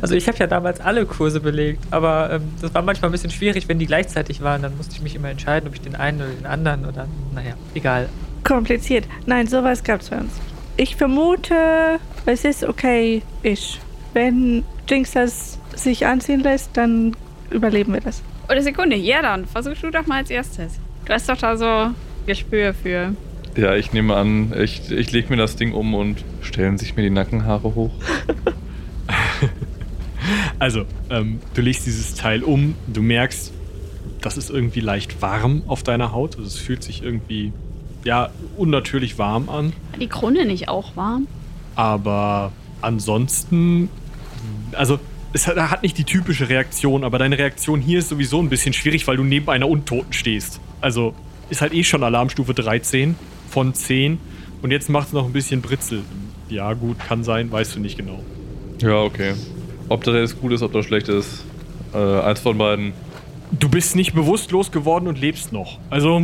Also ich habe ja damals alle Kurse belegt, aber ähm, das war manchmal ein bisschen schwierig, wenn die gleichzeitig waren. Dann musste ich mich immer entscheiden, ob ich den einen oder den anderen oder naja, egal. kompliziert. Nein, sowas gab's bei uns. Ich vermute, es ist okay, ich. Wenn Jinx das sich anziehen lässt, dann überleben wir das. Oder Sekunde, ja dann, versuch du doch mal als erstes. Du hast doch da so Gespür für. Ja, ich nehme an, ich, ich lege mir das Ding um und stellen sich mir die Nackenhaare hoch. [laughs] Also, ähm, du legst dieses Teil um, du merkst, das ist irgendwie leicht warm auf deiner Haut. Also es fühlt sich irgendwie ja unnatürlich warm an. Die Krone nicht auch warm? Aber ansonsten, also es hat, hat nicht die typische Reaktion, aber deine Reaktion hier ist sowieso ein bisschen schwierig, weil du neben einer Untoten stehst. Also ist halt eh schon Alarmstufe 13 von 10 und jetzt macht es noch ein bisschen Britzel. Ja, gut, kann sein, weißt du nicht genau. Ja, okay. Ob das jetzt gut ist, ob das schlecht ist, äh, eins von beiden. Du bist nicht bewusstlos geworden und lebst noch. Also,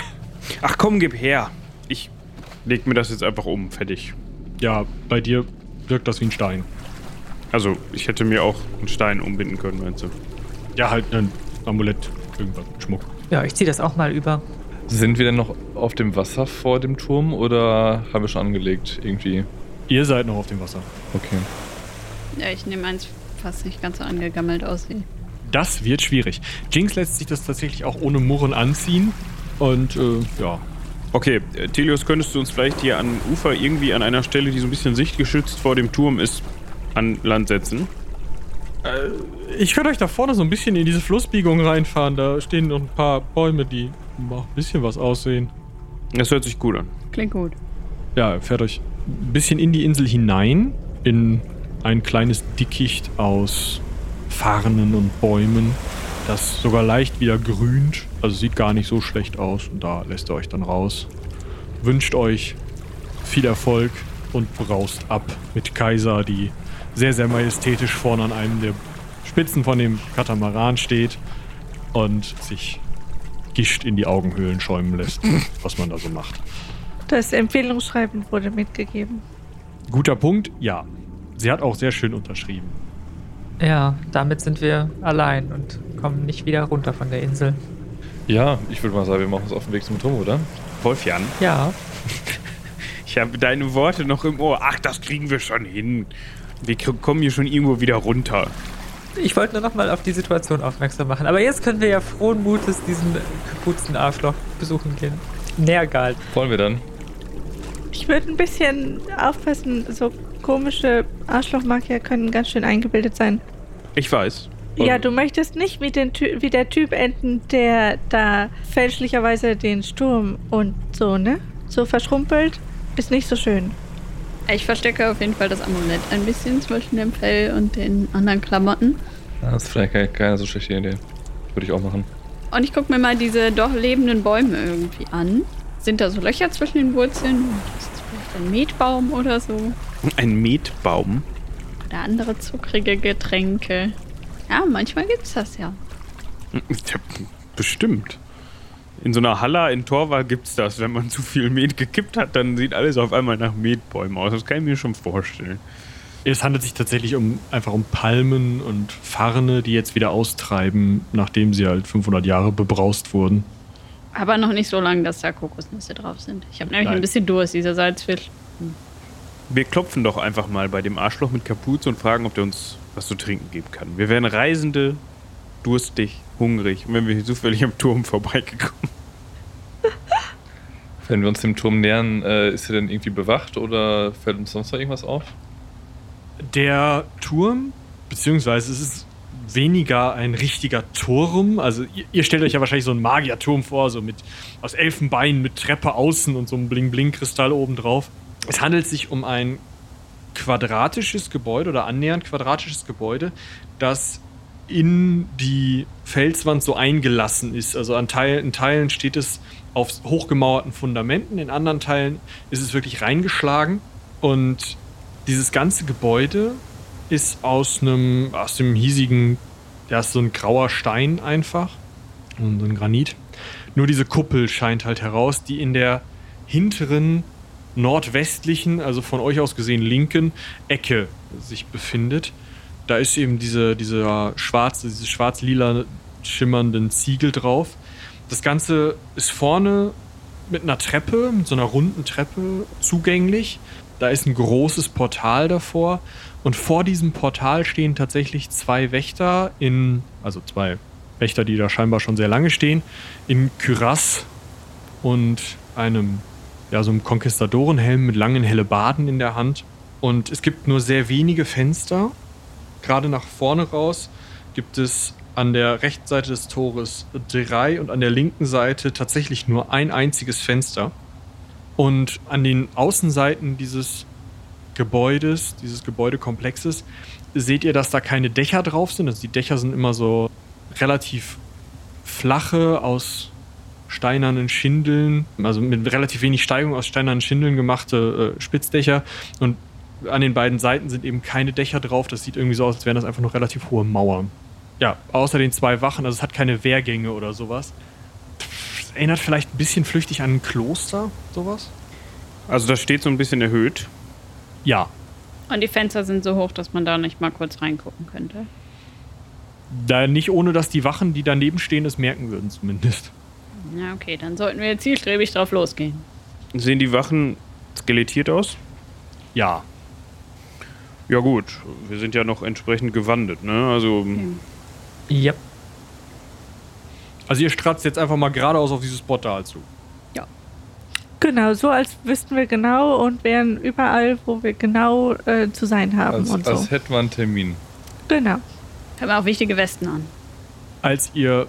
[laughs] Ach komm, gib her. Ich leg mir das jetzt einfach um, fertig. ja, bei dir wirkt das wie ein Stein. Also, ich hätte mir auch einen Stein umbinden können, meinst du? Ja, halt ein Amulett, irgendwas, Schmuck. Ja, ich ziehe das auch mal über. Sind wir denn noch auf dem Wasser vor dem Turm oder haben wir schon angelegt irgendwie? Ihr seid noch auf dem Wasser. Okay. Ja, ich nehme eins, was nicht ganz so angegammelt aussieht. Das wird schwierig. Jinx lässt sich das tatsächlich auch ohne Murren anziehen. Und äh, ja. Okay, äh, Telios, könntest du uns vielleicht hier an Ufer irgendwie an einer Stelle, die so ein bisschen sichtgeschützt vor dem Turm ist, an Land setzen? Ich könnte euch da vorne so ein bisschen in diese Flussbiegung reinfahren. Da stehen noch ein paar Bäume, die noch ein bisschen was aussehen. Das hört sich gut an. Klingt gut. Ja, fährt euch ein bisschen in die Insel hinein, in ein kleines Dickicht aus Farnen und Bäumen, das sogar leicht wieder grünt. Also sieht gar nicht so schlecht aus. Und da lässt ihr euch dann raus. Wünscht euch viel Erfolg und braust ab mit Kaiser, die sehr, sehr majestätisch vorne an einem der Spitzen von dem Katamaran steht und sich Gischt in die Augenhöhlen schäumen lässt, [clears throat] was man da so macht. Das Empfehlungsschreiben wurde mitgegeben. Guter Punkt, ja. Sie hat auch sehr schön unterschrieben. Ja, damit sind wir allein und kommen nicht wieder runter von der Insel. Ja, ich würde mal sagen, wir machen uns auf den Weg zum Turm, oder? Wolfjan, Ja, [laughs] ich habe deine Worte noch im Ohr. Ach, das kriegen wir schon hin. Wir kommen hier schon irgendwo wieder runter. ich wollte nur noch mal auf die Situation aufmerksam machen. Aber jetzt können wir ja frohen Mutes diesen kapuzen Arschloch besuchen gehen. Nergal. Wollen wir dann? Ich würde ein bisschen aufpassen, so komische Arschlochmagier können ganz schön eingebildet sein. Ich weiß. Ja, du möchtest nicht wie, den Ty wie der Typ enden, der da fälschlicherweise den Sturm und so, ne? So verschrumpelt. Ist nicht so schön. Ich verstecke auf jeden Fall das Amulett ein bisschen zwischen dem Fell und den anderen Klamotten. Das ist vielleicht keine, keine so schlechte Idee. Würde ich auch machen. Und ich gucke mir mal diese doch lebenden Bäume irgendwie an. Sind da so Löcher zwischen den Wurzeln? Ist das vielleicht ein Metbaum oder so? Ein Metbaum. Oder andere zuckrige Getränke? Ja, manchmal gibt's das ja. Ja, bestimmt. In so einer Halla in Torwall gibt's das. Wenn man zu viel Met gekippt hat, dann sieht alles auf einmal nach Metbäumen aus. Das kann ich mir schon vorstellen. Es handelt sich tatsächlich um einfach um Palmen und Farne, die jetzt wieder austreiben, nachdem sie halt 500 Jahre bebraust wurden. Aber noch nicht so lange, dass da Kokosnüsse drauf sind. Ich habe nämlich Nein. ein bisschen Durst, dieser Salzfisch. Wir klopfen doch einfach mal bei dem Arschloch mit Kapuze und fragen, ob der uns was zu trinken geben kann. Wir wären Reisende, durstig, hungrig. Und wenn wir hier zufällig am Turm vorbeigekommen. [laughs] Wenn wir uns dem Turm nähern, äh, ist er denn irgendwie bewacht oder fällt uns sonst noch irgendwas auf? Der Turm, beziehungsweise es ist weniger ein richtiger Turm. Also ihr, ihr stellt euch ja wahrscheinlich so einen Magierturm vor, so mit aus Elfenbein mit Treppe außen und so einem Bling-Bling-Kristall oben drauf. Es handelt sich um ein quadratisches Gebäude oder annähernd quadratisches Gebäude, das in die Felswand so eingelassen ist. Also an Teil, in Teilen steht es auf hochgemauerten Fundamenten, in anderen Teilen ist es wirklich reingeschlagen. Und dieses ganze Gebäude ist aus einem, aus dem hiesigen, ja, ist so ein grauer Stein einfach. So ein Granit. Nur diese Kuppel scheint halt heraus, die in der hinteren nordwestlichen, also von euch aus gesehen linken Ecke sich befindet. Da ist eben diese, dieser schwarze, diese schwarz-lila schimmernden Ziegel drauf. Das Ganze ist vorne mit einer Treppe, mit so einer runden Treppe zugänglich. Da ist ein großes Portal davor. Und vor diesem Portal stehen tatsächlich zwei Wächter in, also zwei Wächter, die da scheinbar schon sehr lange stehen, in Kyrass und einem, ja, so einem Konquistadorenhelm mit langen Hellebarden in der Hand. Und es gibt nur sehr wenige Fenster. Gerade nach vorne raus gibt es an der rechten Seite des Tores drei und an der linken Seite tatsächlich nur ein einziges Fenster. Und an den Außenseiten dieses Gebäudes, dieses Gebäudekomplexes, seht ihr, dass da keine Dächer drauf sind. Also die Dächer sind immer so relativ flache, aus steinernen Schindeln, also mit relativ wenig Steigung aus steinernen Schindeln gemachte äh, Spitzdächer. Und an den beiden Seiten sind eben keine Dächer drauf. Das sieht irgendwie so aus, als wären das einfach noch relativ hohe Mauern. Ja, außer den zwei Wachen, also es hat keine Wehrgänge oder sowas. Das erinnert vielleicht ein bisschen flüchtig an ein Kloster, sowas. Also das steht so ein bisschen erhöht. Ja, Und die Fenster sind so hoch, dass man da nicht mal kurz reingucken könnte. da nicht ohne, dass die Wachen, die daneben stehen, es merken würden zumindest. Ja, okay, dann sollten wir zielstrebig drauf losgehen. Sehen die Wachen skelettiert aus? Ja, Ja gut, wir sind ja noch entsprechend gewandet, ne? Also Ja. also ihr stratzt jetzt einfach mal geradeaus auf dieses Portal zu. Genau, so als wüssten wir genau und wären überall, wo wir genau äh, zu sein haben Als, und so. als hätten wir einen Termin. Genau. Haben wir auch wichtige Westen an. Als ihr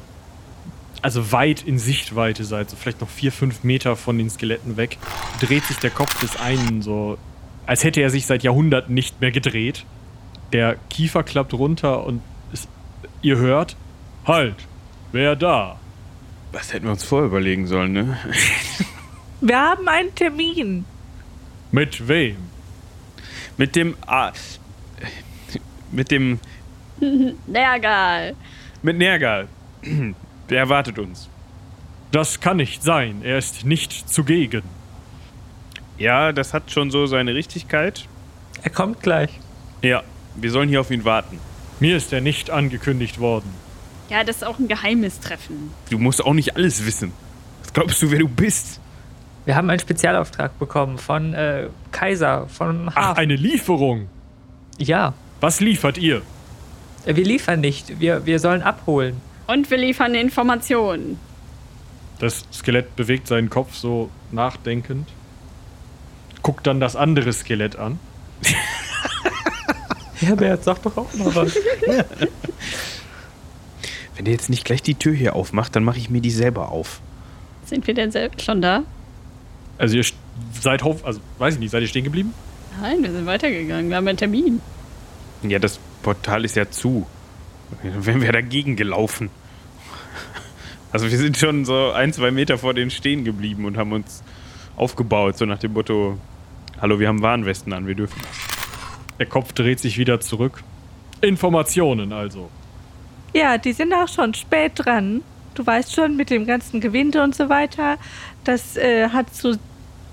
also weit in Sichtweite seid, so vielleicht noch vier, fünf Meter von den Skeletten weg, dreht sich der Kopf des einen so, als hätte er sich seit Jahrhunderten nicht mehr gedreht. Der Kiefer klappt runter und es, ihr hört, halt, wer da? das hätten wir uns vorher überlegen sollen, ne? [laughs] Wir haben einen Termin. Mit wem? Mit dem ah, mit dem [laughs] Na egal. mit Nergal. Der erwartet uns. Das kann nicht sein, er ist nicht zugegen. Ja, das hat schon so seine Richtigkeit. Er kommt gleich. Ja, wir sollen hier auf ihn warten. Mir ist er nicht angekündigt worden. Ja, das ist auch ein geheimes Treffen. Du musst auch nicht alles wissen. Was glaubst du, wer du bist? Wir haben einen Spezialauftrag bekommen von äh, Kaiser, von Ach, Hafen. eine Lieferung. ja, Was liefert ihr? Äh, wir liefern nicht. Wir, wir sollen abholen. Und wir liefern Informationen. Das Skelett bewegt seinen Kopf so nachdenkend. Guckt dann das andere Skelett an. [laughs] Herbert, sag doch auch mal was. [laughs] Wenn der jetzt nicht gleich die Tür hier aufmacht, dann mache ich mir die selber auf. Sind wir denn selbst schon da? Also ihr seid also weiß ich nicht, seid ihr stehen geblieben? Nein, wir sind weitergegangen. Wir haben einen Termin. Ja, das Portal ist ja zu. Dann wären wir dagegen gelaufen. Also wir sind schon so ein, zwei Meter vor denen stehen geblieben und haben uns aufgebaut, so nach dem Motto, hallo, wir haben Warnwesten an, wir dürfen. Der Kopf dreht sich wieder zurück. Informationen also. Ja, die sind auch schon spät dran. Du weißt schon, mit dem ganzen Gewinde und so weiter, das äh, hat zu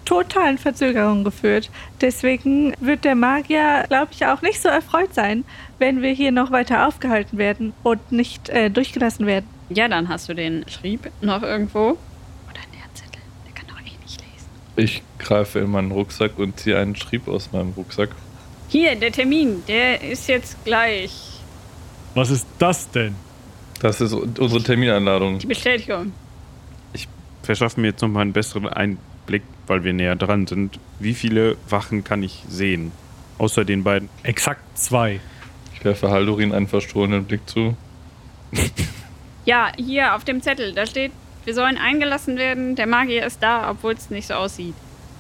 totalen Verzögerungen geführt. Deswegen wird der Magier, glaube ich, auch nicht so erfreut sein, wenn wir hier noch weiter aufgehalten werden und nicht äh, durchgelassen werden. Ja, dann hast du den Schrieb noch irgendwo. Oder der Zettel. Der kann doch eh nicht lesen. Ich greife in meinen Rucksack und ziehe einen Schrieb aus meinem Rucksack. Hier, der Termin. Der ist jetzt gleich. Was ist das denn? Das ist unsere Termineinladung. Die Bestätigung. Verschaffen mir jetzt nochmal einen besseren Einblick, weil wir näher dran sind. Wie viele Wachen kann ich sehen? Außer den beiden. Exakt zwei. Ich werfe Haldorin einen verstohlenen Blick zu. [laughs] Ja, hier auf dem Zettel. Da steht, wir sollen eingelassen werden. Der Magier ist da, obwohl es nicht so aussieht.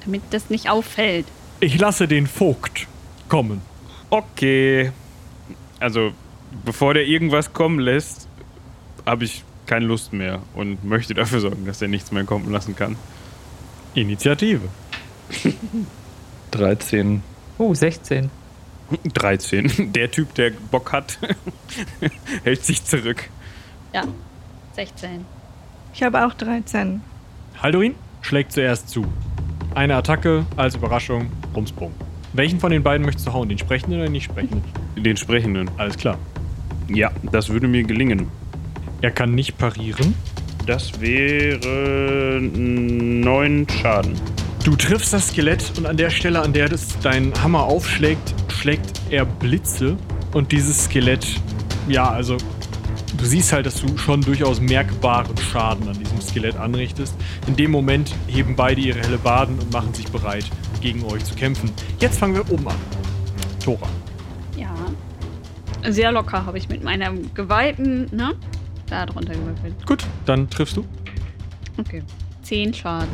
Damit das nicht auffällt. Ich lasse den Vogt kommen. Okay. Also, bevor der irgendwas kommen lässt, habe ich keine Lust mehr und möchte dafür sorgen, dass er nichts mehr kommen lassen kann. Initiative. [laughs] 13. Oh, 16. 13. [laughs] Der Typ, der Bock hat, [laughs] hält sich zurück. Ja. 16. Ich habe auch 13. Haldurin schlägt zuerst zu. Eine Attacke als Überraschung, Rumsprung. Welchen von den beiden möchtest du hauen? Den sprechenden oder den nicht sprechenden? Den Sprechenden. Alles klar. Ja, das würde mir gelingen. Er kann nicht parieren. Das wäre neun Schaden. Du triffst das Skelett und an der Stelle, an der das dein Hammer aufschlägt, schlägt er Blitze und dieses Skelett, ja, also du siehst halt, dass du schon durchaus merkbaren Schaden an diesem Skelett anrichtest. In dem Moment heben beide ihre Hellebarden und machen sich bereit, gegen euch zu kämpfen. Jetzt fangen wir oben an. Tora. Ja. Sehr locker habe ich mit meiner geweihten, ne? Da drunter gewürfelt. Gut, dann triffst du. Okay. 10 Schaden.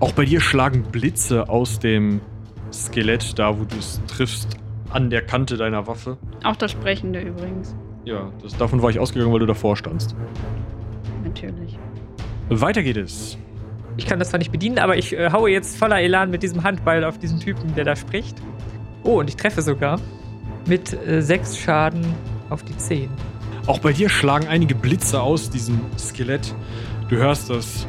Auch bei dir schlagen Blitze aus dem Skelett, da wo du es triffst, an der Kante deiner Waffe. Auch das Sprechende übrigens. Ja, das, davon war ich ausgegangen, weil du davor standst. Natürlich. Weiter geht es. Ich kann das zwar nicht bedienen, aber ich äh, haue jetzt voller Elan mit diesem Handball auf diesen Typen, der da spricht. Oh, und ich treffe sogar. Mit äh, sechs Schaden auf die 10. Auch bei dir schlagen einige Blitze aus diesem Skelett. Du hörst das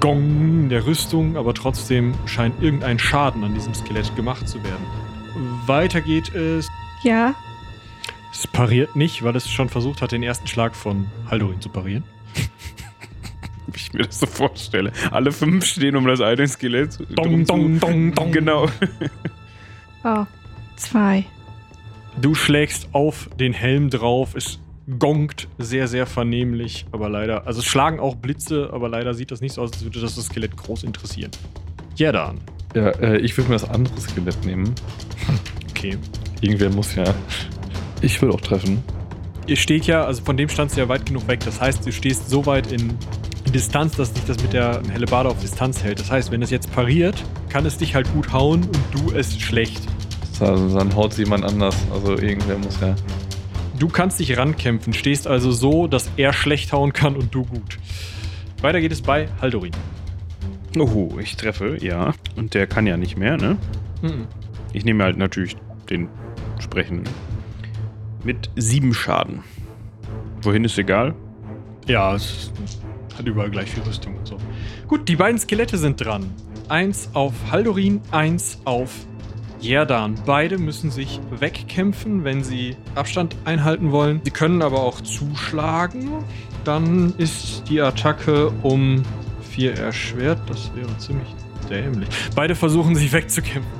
Gong der Rüstung, aber trotzdem scheint irgendein Schaden an diesem Skelett gemacht zu werden. Weiter geht es. Ja, Es pariert nicht, weil es schon versucht hat, den ersten Schlag von Haldorin zu parieren. [laughs] Wie ich mir das so vorstelle. Alle fünf stehen um das eine Skelett. Dong, dong, dong, dong. Genau. oh, zwei. Du schlägst auf den Helm drauf. Es gongt sehr, sehr vernehmlich, aber leider. Also es schlagen auch Blitze, aber leider sieht das nicht so aus, als würde das das Skelett groß interessieren. Ja, dann. Ja, äh, ich würde mir das andere Skelett nehmen. Okay. Irgendwer muss ja. Ich will auch treffen. Ihr steht ja, also von dem standst du ja weit genug weg. Das heißt, du stehst so weit in, Distanz, dass dich das mit der Hellebarde auf Distanz hält. Das heißt, wenn es jetzt pariert, kann es dich halt gut hauen und du es schlecht. Also, dann haut sie jemand anders. Also irgendwer muss ja. Du kannst dich rankämpfen, stehst also so, dass er schlecht hauen kann und du gut. Weiter geht es bei Haldorin. Oh, ich treffe, ja. Und der kann ja nicht mehr, ne? Mhm. Ich nehme halt natürlich den sprechenden. Mit sieben Schaden. Wohin ist egal? Ja, es hat überall gleich viel Rüstung und so. Gut, die beiden Skelette sind dran. Eins auf Haldorin, eins auf Jerdan. Beide müssen sich wegkämpfen, wenn sie Abstand einhalten wollen. Sie können aber auch zuschlagen. Dann ist die Attacke um vier erschwert. Das wäre ziemlich dämlich. Beide versuchen sich wegzukämpfen.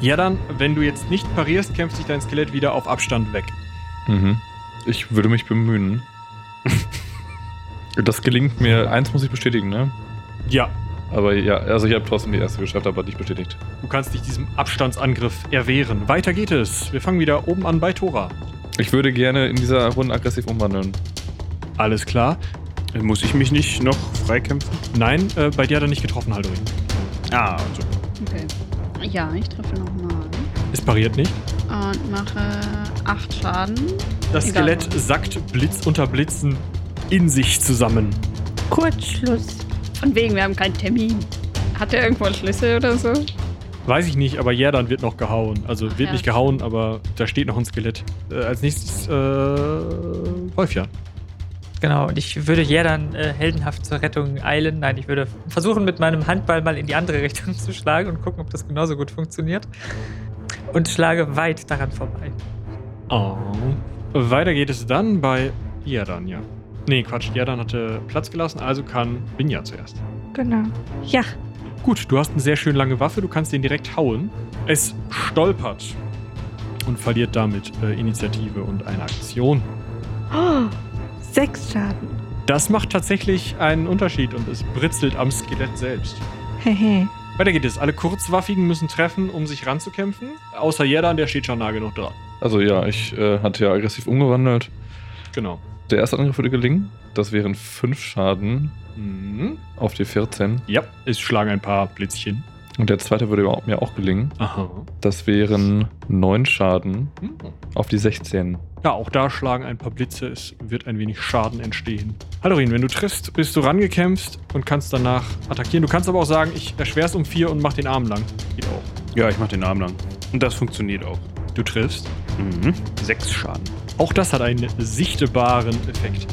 Jerdan, wenn du jetzt nicht parierst, kämpft sich dein Skelett wieder auf Abstand weg. Mhm. Ich würde mich bemühen. [laughs] das gelingt mir. Eins muss ich bestätigen, ne? Ja, Aber ja, also ich habe trotzdem die erste geschafft, aber nicht bestätigt. Du kannst dich diesem Abstandsangriff erwehren. Weiter geht es. Wir fangen wieder oben an bei Tora. Ich würde gerne in dieser Runde aggressiv umwandeln. Alles klar. Muss ich mich nicht noch freikämpfen? Nein, äh, bei dir hat er nicht getroffen, Haldorin. Ah, also. Okay. Ja, ich treffe nochmal. Es pariert nicht. Und mache acht Schaden. Das Egal. Skelett sackt Blitz unter Blitzen in sich zusammen. Kurzschluss. Von wegen, wir haben keinen Termin. Hat er irgendwo einen Schlüssel oder so? Weiß ich nicht, aber Jerdan wird noch gehauen. Also wird ja. nicht gehauen, aber da steht noch ein Skelett. Äh, als nächstes, äh, Wolfjan. Genau, und ich würde ja dann äh, heldenhaft zur Rettung eilen. Nein, ich würde versuchen, mit meinem Handball mal in die andere Richtung [laughs] zu schlagen und gucken, ob das genauso gut funktioniert. Und schlage weit daran vorbei. Oh. Weiter geht es dann bei Jerdan, ja. Nee, Quatsch, Jerdan hatte Platz gelassen, also kann Binja zuerst. Genau. Ja. Gut, du hast eine sehr schön lange Waffe, du kannst den direkt hauen. Es stolpert und verliert damit äh, Initiative und eine Aktion. Oh, sechs Schaden. Das macht tatsächlich einen Unterschied und es britzelt am Skelett selbst. Hehe. Weiter geht es. Alle Kurzwaffigen müssen treffen, um sich ranzukämpfen. Außer Jerdan, der steht schon nah genug dran. Also ja, ich äh, hatte ja aggressiv umgewandelt. Genau. Der erste Angriff würde gelingen. Das wären fünf Schaden Mhm. auf die 14. Ja, es schlagen ein paar Blitzchen. Und der zweite würde mir auch gelingen. Aha. Das wären neun Schaden Hm. auf die 16. Ja, auch da schlagen ein paar Blitze. Es wird ein wenig Schaden entstehen. Hallorin, wenn du triffst, bist du rangekämpft und kannst danach attackieren. Du kannst aber auch sagen, ich erschwer's um vier und mach den Arm lang. Geht auch. Ja, ich mach den Arm lang. Und das funktioniert auch. Du triffst. Mhm. Sechs Schaden. Auch das hat einen sichtbaren Effekt.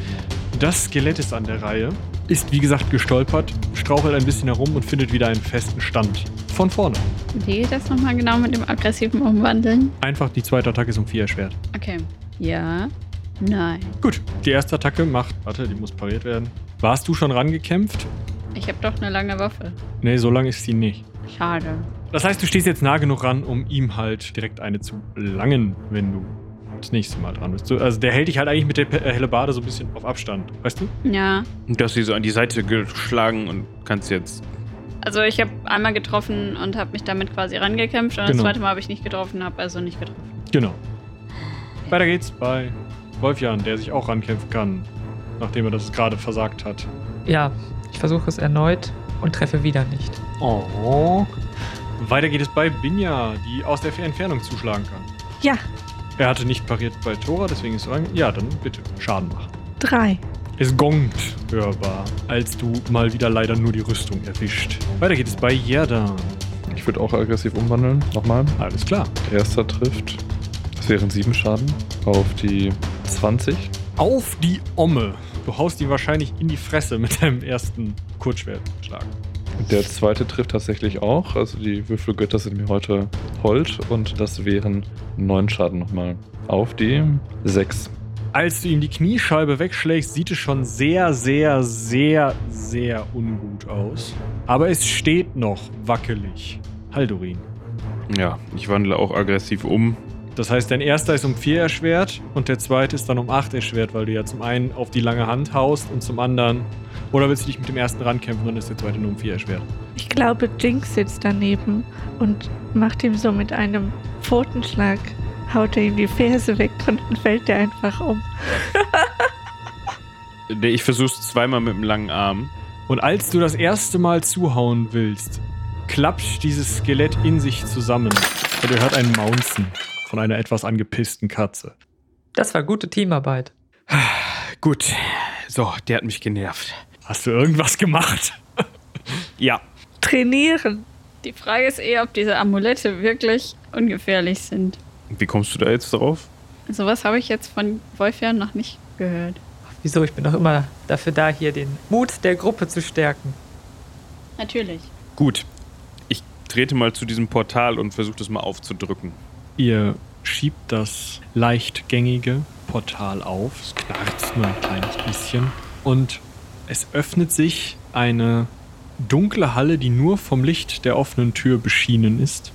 Das Skelett ist an der Reihe, ist wie gesagt gestolpert, strauchelt ein bisschen herum und findet wieder einen festen Stand. Von vorne. Wie geht das nochmal genau mit dem aggressiven Umwandeln? Einfach die zweite Attacke ist um vier erschwert. Okay. Ja. Nein. Gut, die erste Attacke macht. Warte, die muss pariert werden. Warst du schon rangekämpft? Ich habe doch eine lange Waffe. Nee, so lang ist sie nicht. Schade. Das heißt, du stehst jetzt nah genug ran, um ihm halt direkt eine zu langen, wenn du das nächste Mal dran bist. Also der hält dich halt eigentlich mit der äh, Hellebarde so ein bisschen auf Abstand, weißt du? Ja. Und du hast sie so an die Seite geschlagen und kannst jetzt. Also ich habe einmal getroffen und habe mich damit quasi rangekämpft und das Genau. zweite Mal habe ich nicht getroffen, habe also nicht getroffen. Genau. Weiter geht's bei Wolfjan, der sich auch rankämpfen kann, nachdem er das gerade versagt hat. Ja, ich versuche es erneut. und treffe wieder nicht. Oh. Weiter geht es bei Binja, die aus der Entfernung zuschlagen kann. Ja, Er hatte nicht pariert bei Tora, deswegen ist er. Ja, dann bitte, Schaden machen. drei. Es gongt hörbar, als du mal wieder leider nur die Rüstung erwischt. Weiter geht es bei Yerda. Ich würde auch aggressiv umwandeln. Nochmal. Alles klar. Erster trifft. Das wären sieben Schaden. Auf die 20. Auf die Omme. Du haust ihn wahrscheinlich in die Fresse mit deinem ersten Kurzschwertschlag. Der zweite trifft tatsächlich auch. Also die Würfelgötter sind mir heute hold. Und das wären neun Schaden nochmal. Auf die sechs. Als du ihm die Kniescheibe wegschlägst, sieht es schon sehr, sehr, sehr, sehr ungut aus. Aber es steht noch wackelig. Haldurin. Ja, ich wandle auch aggressiv um. Das heißt, dein erster ist um 4 erschwert und der zweite ist dann um 8 erschwert, weil du ja zum einen auf die lange Hand haust und zum anderen. Oder willst du dich mit dem ersten rankämpfen, dann ist der zweite nur um 4 erschwert. Ich glaube, Jinx sitzt daneben und macht ihm so mit einem Pfotenschlag, haut er ihm die Ferse weg und dann fällt er einfach um. [laughs] Nee, Ich versuch's zweimal mit dem langen Arm. Und als du das erste Mal zuhauen willst, klatscht dieses Skelett in sich zusammen und ihr hört ein Maunzen von einer etwas angepissten Katze. Das war gute Teamarbeit. [sighs] Gut. So, der hat mich genervt. Hast du irgendwas gemacht? [laughs] Ja. Trainieren. Die Frage ist eher, ob diese Amulette wirklich ungefährlich sind. Wie kommst du da jetzt drauf? Sowas habe ich jetzt von Wolfjan noch nicht gehört. Wieso? Ich bin doch immer dafür da, hier den Mut der Gruppe zu stärken. Natürlich. Gut. Ich trete mal zu diesem Portal und versuche das mal aufzudrücken. Ihr schiebt das leichtgängige Portal auf. Es knarzt nur ein kleines bisschen. Und es öffnet sich eine dunkle Halle, die nur vom Licht der offenen Tür beschienen ist.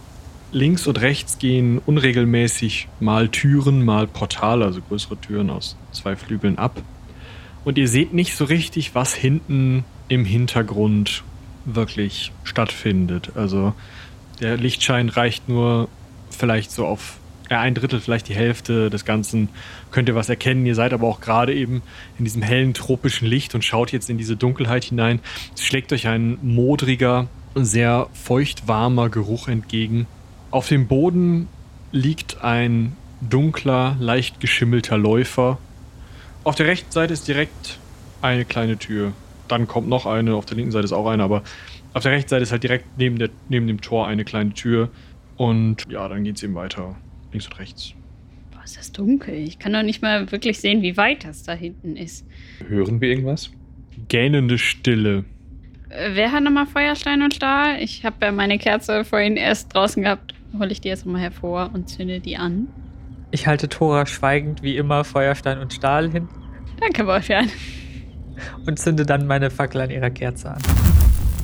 Links und rechts gehen unregelmäßig mal Türen, mal Portale, also größere Türen aus zwei Flügeln ab. Und ihr seht nicht so richtig, was hinten im Hintergrund wirklich stattfindet. Also der Lichtschein reicht nur vielleicht so auf ja, ein Drittel, vielleicht die Hälfte des Ganzen. Könnt ihr was erkennen. Ihr seid aber auch gerade eben in diesem hellen tropischen Licht und schaut jetzt in diese Dunkelheit hinein. Es schlägt euch ein modriger, sehr feucht-warmer Geruch entgegen. Auf dem Boden liegt ein dunkler, leicht geschimmelter Läufer. Auf der rechten Seite ist direkt eine kleine Tür. Dann kommt noch eine, auf der linken Seite ist auch eine, aber auf der rechten Seite ist halt direkt neben, der, neben dem Tor eine kleine Tür. Und ja, dann geht es eben weiter. Links und rechts. Boah, ist das dunkel. Ich kann doch nicht mal wirklich sehen, wie weit das da hinten ist. Hören wir irgendwas? Gähnende Stille. Äh, Wer hat nochmal Feuerstein und Stahl? Ich habe ja meine Kerze vorhin erst draußen gehabt. Hole ich die jetzt nochmal hervor und zünde die an. Ich halte Tora schweigend wie immer Feuerstein und Stahl hin Danke, Wolfjan. und zünde dann meine Fackel an ihrer Kerze an.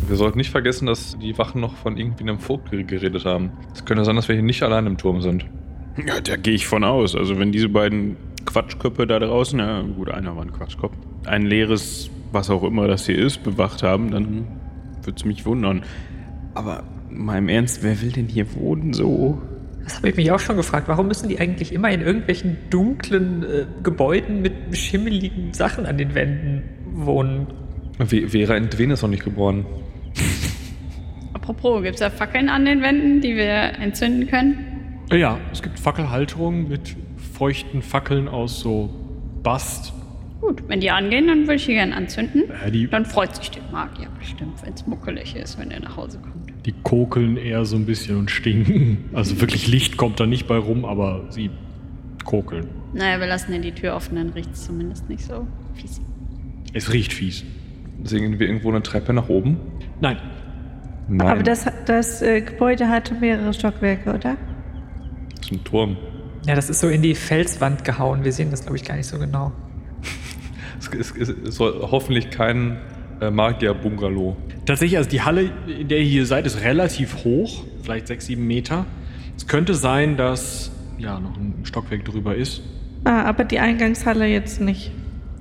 Wir sollten nicht vergessen, dass die Wachen noch von irgendwie einem Vogel geredet haben. Es könnte sein, dass wir hier nicht allein im Turm sind. Ja, da gehe ich von aus. Also wenn diese beiden Quatschköpfe da draußen, ja gut, einer war ein Quatschkopf, ein leeres, was auch immer das hier ist, bewacht haben, dann würde es mich wundern. Aber mal im Ernst, wer will denn hier wohnen so? Das habe ich mich auch schon gefragt. Warum müssen die eigentlich immer in irgendwelchen dunklen äh, Gebäuden mit schimmeligen Sachen an den Wänden wohnen? Ve- Vera Entwen ist noch nicht geboren. Apropos, gibt es da Fackeln an den Wänden, die wir entzünden können? Ja, es gibt Fackelhalterungen mit feuchten Fackeln aus so Bast. Gut, wenn die angehen, dann würde ich die gerne anzünden. Äh, die, Dann freut sich der Magier bestimmt, wenn es muckelig ist, wenn er nach Hause kommt. die kokeln eher so ein bisschen und stinken. Also wirklich Licht kommt da nicht bei rum, aber sie kokeln. Naja, wir lassen ja die Tür offen, dann riecht es zumindest nicht so fies. Es riecht fies. Sehen wir irgendwo eine Treppe nach oben? Nein, Nein. Aber das, das äh, Gebäude hatte mehrere Stockwerke, oder? das ist ein Turm. Ja, das ist so in die Felswand gehauen. Wir sehen das, glaube ich, gar nicht so genau. Es, es, es, soll hoffentlich kein äh, Magier-Bungalow. Tatsächlich, also die Halle, in der ihr hier seid, ist relativ hoch, vielleicht sechs, sieben Meter. Es könnte sein, dass ja noch ein Stockwerk drüber ist. Ah, aber die Eingangshalle jetzt nicht.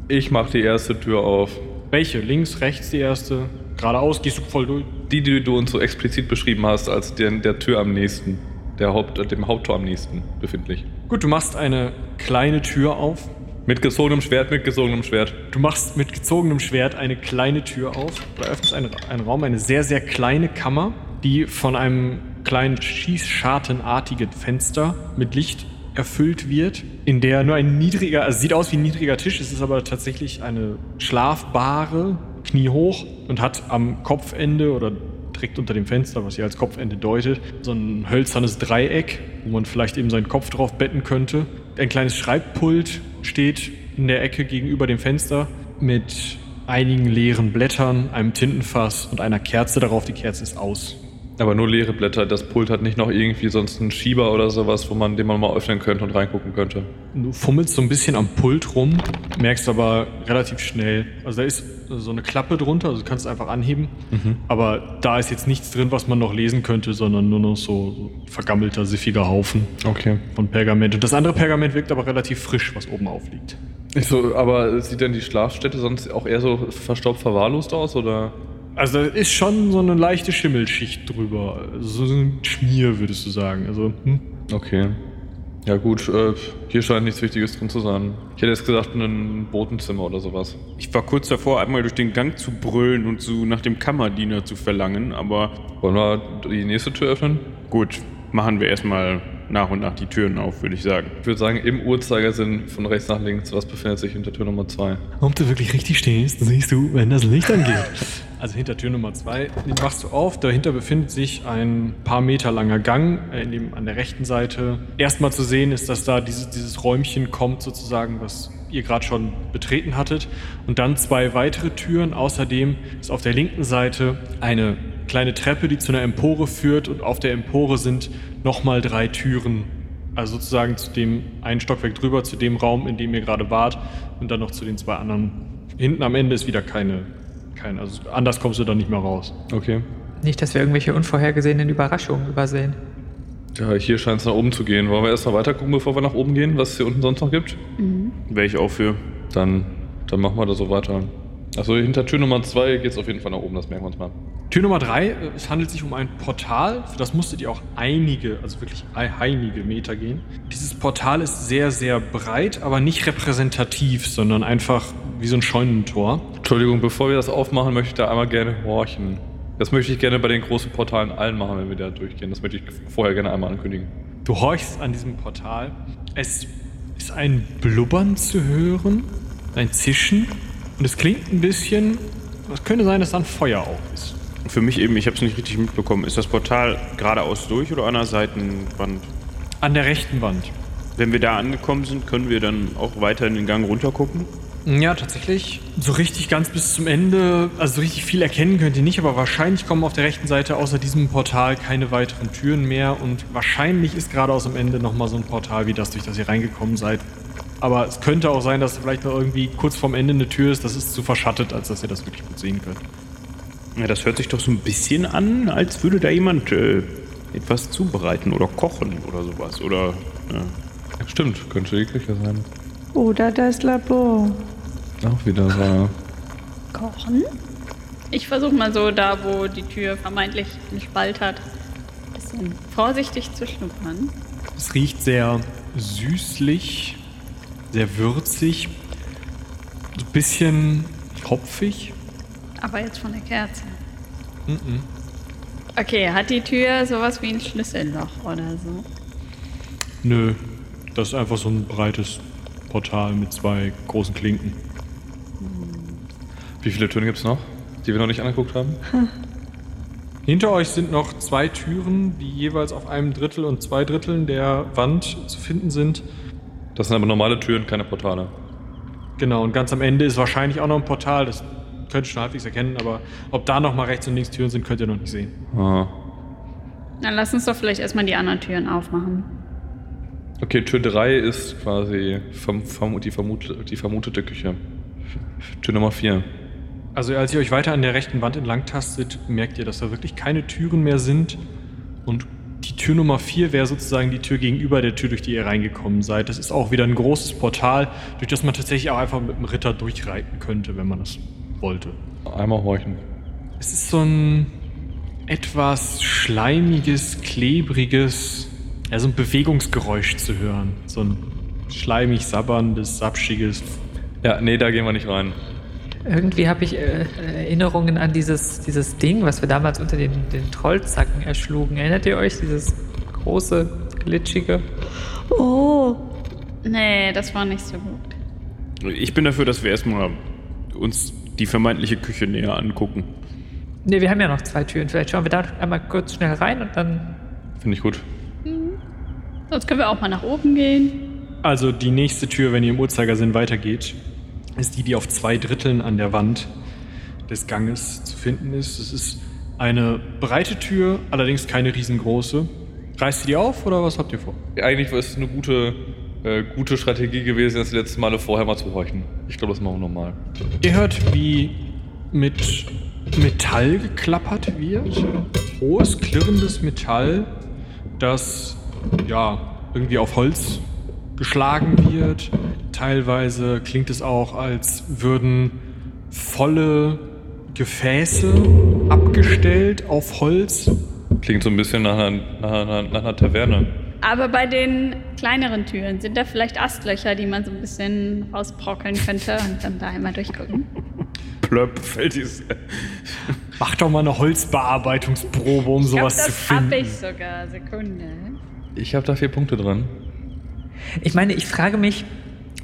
Ich mache die erste Tür auf. Welche? Links, rechts die erste? Geradeaus gehst du voll durch. Die, die du uns so explizit beschrieben hast, als der, der Tür am nächsten. Der Haupt, äh, dem Haupttor am nächsten befindlich. Gut, du machst eine kleine Tür auf. Mit gezogenem Schwert, mit gezogenem Schwert. Du machst mit gezogenem Schwert eine kleine Tür auf. Du öffnest einen, einen Raum, eine sehr, sehr kleine Kammer, die von einem kleinen schießschartenartigen Fenster mit Licht erfüllt wird, in der nur ein niedriger, also sieht aus wie ein niedriger Tisch, es ist aber tatsächlich eine schlafbare, kniehoch und hat am Kopfende oder direkt unter dem Fenster, was hier als Kopfende deutet, so ein hölzernes Dreieck, wo man vielleicht eben seinen Kopf drauf betten könnte. Ein kleines Schreibpult steht in der Ecke gegenüber dem Fenster mit einigen leeren Blättern, einem Tintenfass und einer Kerze darauf. Die Kerze ist aus. Aber nur leere Blätter. Das Pult hat nicht noch irgendwie sonst einen Schieber oder sowas, wo man, den man mal öffnen könnte und reingucken könnte. Du fummelst so ein bisschen am Pult rum, merkst aber relativ schnell, also da ist so eine Klappe drunter, also du kannst es einfach anheben, Mhm. aber da ist jetzt nichts drin, was man noch lesen könnte, sondern nur noch so, so vergammelter, siffiger Haufen Okay. von Pergament. Und das andere Pergament wirkt aber relativ frisch, was oben aufliegt. So, aber sieht denn die Schlafstätte sonst auch eher so verstaubt verwahrlost aus oder? Also da ist schon so eine leichte Schimmelschicht drüber, so ein Schmier, würdest du sagen. Also, hm? Okay. Ja gut, äh, hier scheint nichts Wichtiges drin zu sein. Ich hätte jetzt gesagt, ein Botenzimmer oder sowas. Ich war kurz davor, einmal durch den Gang zu brüllen und zu, nach dem Kammerdiener zu verlangen, aber Wollen wir die nächste Tür öffnen? gut, machen wir erstmal nach und nach die Türen auf, würde ich sagen. Ich würde sagen, im Uhrzeigersinn von rechts nach links, was befindet sich hinter Tür Nummer 2? Ob du wirklich richtig stehst, siehst du, wenn das Licht angeht. [laughs] Also hinter Tür Nummer zwei, die machst du auf. Dahinter befindet sich ein paar Meter langer Gang, äh, in dem an der rechten Seite erstmal zu sehen ist, dass da dieses, dieses Räumchen kommt, sozusagen, was ihr gerade schon betreten hattet. Und dann zwei weitere Türen. Außerdem ist auf der linken Seite eine kleine Treppe, die zu einer Empore führt. Und auf der Empore sind nochmal drei Türen also sozusagen zu dem einen Stockwerk drüber, zu dem Raum, in dem ihr gerade wart und dann noch zu den zwei anderen. Hinten am Ende ist wieder keine, keine also anders kommst du dann nicht mehr raus. Okay. Nicht, dass wir irgendwelche unvorhergesehenen Überraschungen übersehen. Ja, hier scheint es nach oben zu gehen. Wollen wir erst mal weiter gucken, bevor wir nach oben gehen, was es hier unten sonst noch gibt? Wäre ich auch für. Dann, dann machen wir das so weiter. Achso, hinter Tür Nummer 2 geht es auf jeden Fall nach oben, das merken wir uns mal. Tür Nummer drei, äh, es handelt sich um ein Portal, für das musstet ihr auch einige, also wirklich einige Meter gehen. Dieses Portal ist sehr, sehr breit, aber nicht repräsentativ, sondern einfach wie so ein Scheunentor. Entschuldigung, bevor wir das aufmachen, möchte ich da einmal gerne horchen. Das möchte ich gerne bei den großen Portalen allen machen, wenn wir da durchgehen. Das möchte ich vorher gerne einmal ankündigen. Du horchst an diesem Portal. Es ist ein Blubbern zu hören, ein Zischen. Und es klingt ein bisschen. Es könnte sein, dass da ein Feuer auch ist. Für mich eben, ich habe es nicht richtig mitbekommen. Ist das Portal geradeaus durch oder an der Seitenwand? An der rechten Wand. Wenn wir da angekommen sind, können wir dann auch weiter in den Gang runtergucken? Ja, tatsächlich. So richtig ganz bis zum Ende, also so richtig viel erkennen könnt ihr nicht, aber wahrscheinlich kommen auf der rechten Seite außer diesem Portal keine weiteren Türen mehr und wahrscheinlich ist gerade aus dem Ende nochmal so ein Portal wie das, durch das ihr reingekommen seid. Aber es könnte auch sein, dass vielleicht noch irgendwie kurz vorm Ende eine Tür ist, das ist zu verschattet, als dass ihr das wirklich gut sehen könnt. Ja, das hört sich doch so ein bisschen an, als würde da jemand äh, etwas zubereiten oder kochen oder sowas. Oder. Ja. Stimmt, könnte die Küche sein. Oder das Labor. Auch wieder wahr. Kochen? Ich versuche mal so da, wo die Tür vermeintlich einen Spalt hat, ein bisschen vorsichtig zu schnuppern. Es riecht sehr süßlich, sehr würzig, so ein bisschen hopfig. Aber jetzt von der Kerze. Mhm. Okay, hat die Tür sowas wie ein Schlüsselloch oder so? Nö, das ist einfach so ein breites Portal mit zwei großen Klinken. Wie viele Türen gibt es noch, die wir noch nicht angeguckt haben? [laughs] Hinter euch sind noch zwei Türen, die jeweils auf einem Drittel und zwei Dritteln der Wand zu finden sind. Das sind aber normale Türen, keine Portale. Genau, und ganz am Ende ist wahrscheinlich auch noch ein Portal, das könnt ihr schon halbwegs erkennen, aber ob da noch mal rechts und links Türen sind, könnt ihr noch nicht sehen. Ah. Dann lass uns doch vielleicht erstmal die anderen Türen aufmachen. Okay, Tür 3 ist quasi verm verm die, vermut die vermutete Küche. Tür Nummer 4. Also als ihr euch weiter an der rechten Wand entlang tastet, merkt ihr, dass da wirklich keine Türen mehr sind. Und die Tür Nummer 4 wäre sozusagen die Tür gegenüber der Tür, durch die ihr reingekommen seid. Das ist auch wieder ein großes Portal, durch das man tatsächlich auch einfach mit einem Ritter durchreiten könnte, wenn man das wollte. Einmal horchen. Es ist so ein etwas schleimiges, klebriges, ja, so ein Bewegungsgeräusch zu hören. So ein schleimig sabberndes, sapschiges. Ja, nee, da gehen wir nicht rein. Irgendwie habe ich äh, Erinnerungen an dieses, dieses Ding, was wir damals unter den, den Trollzacken erschlugen. Erinnert ihr euch? Dieses große, glitschige? Oh, Nee, das war nicht so gut. Ich bin dafür, dass wir erstmal uns die vermeintliche Küche näher angucken. Ne, wir haben ja noch zwei Türen. Vielleicht schauen wir da einmal kurz schnell rein und dann. Finde ich gut. Sonst können wir auch mal nach oben gehen. Also die nächste Tür, wenn ihr im Uhrzeigersinn weitergeht, ist die, die auf zwei Dritteln an der Wand des Ganges zu finden ist. Es ist eine breite Tür, allerdings keine riesengroße. Reißt ihr die auf oder was habt ihr vor? Eigentlich ist es eine gute, äh, gute Strategie gewesen, das die letzten Male vorher mal zu horchen. Ich glaube, das machen wir nochmal. Ihr hört, wie mit Metall geklappert wird. Hohes, klirrendes Metall, das ja irgendwie auf Holz geschlagen wird. Teilweise klingt es auch, als würden volle Gefäße abgestellt auf Holz. Klingt so ein bisschen nach einer, nach einer, nach einer Taverne. Aber bei den kleineren Türen sind da vielleicht Astlöcher, die man so ein bisschen rausbrockeln könnte und dann da einmal durchgucken. Plöpp fällt dieses. Mach doch mal eine Holzbearbeitungsprobe, um Ich glaub, sowas zu das hab finden. ich sogar. Sekunde. Ich habe da vier Punkte dran. Ich meine, ich frage mich,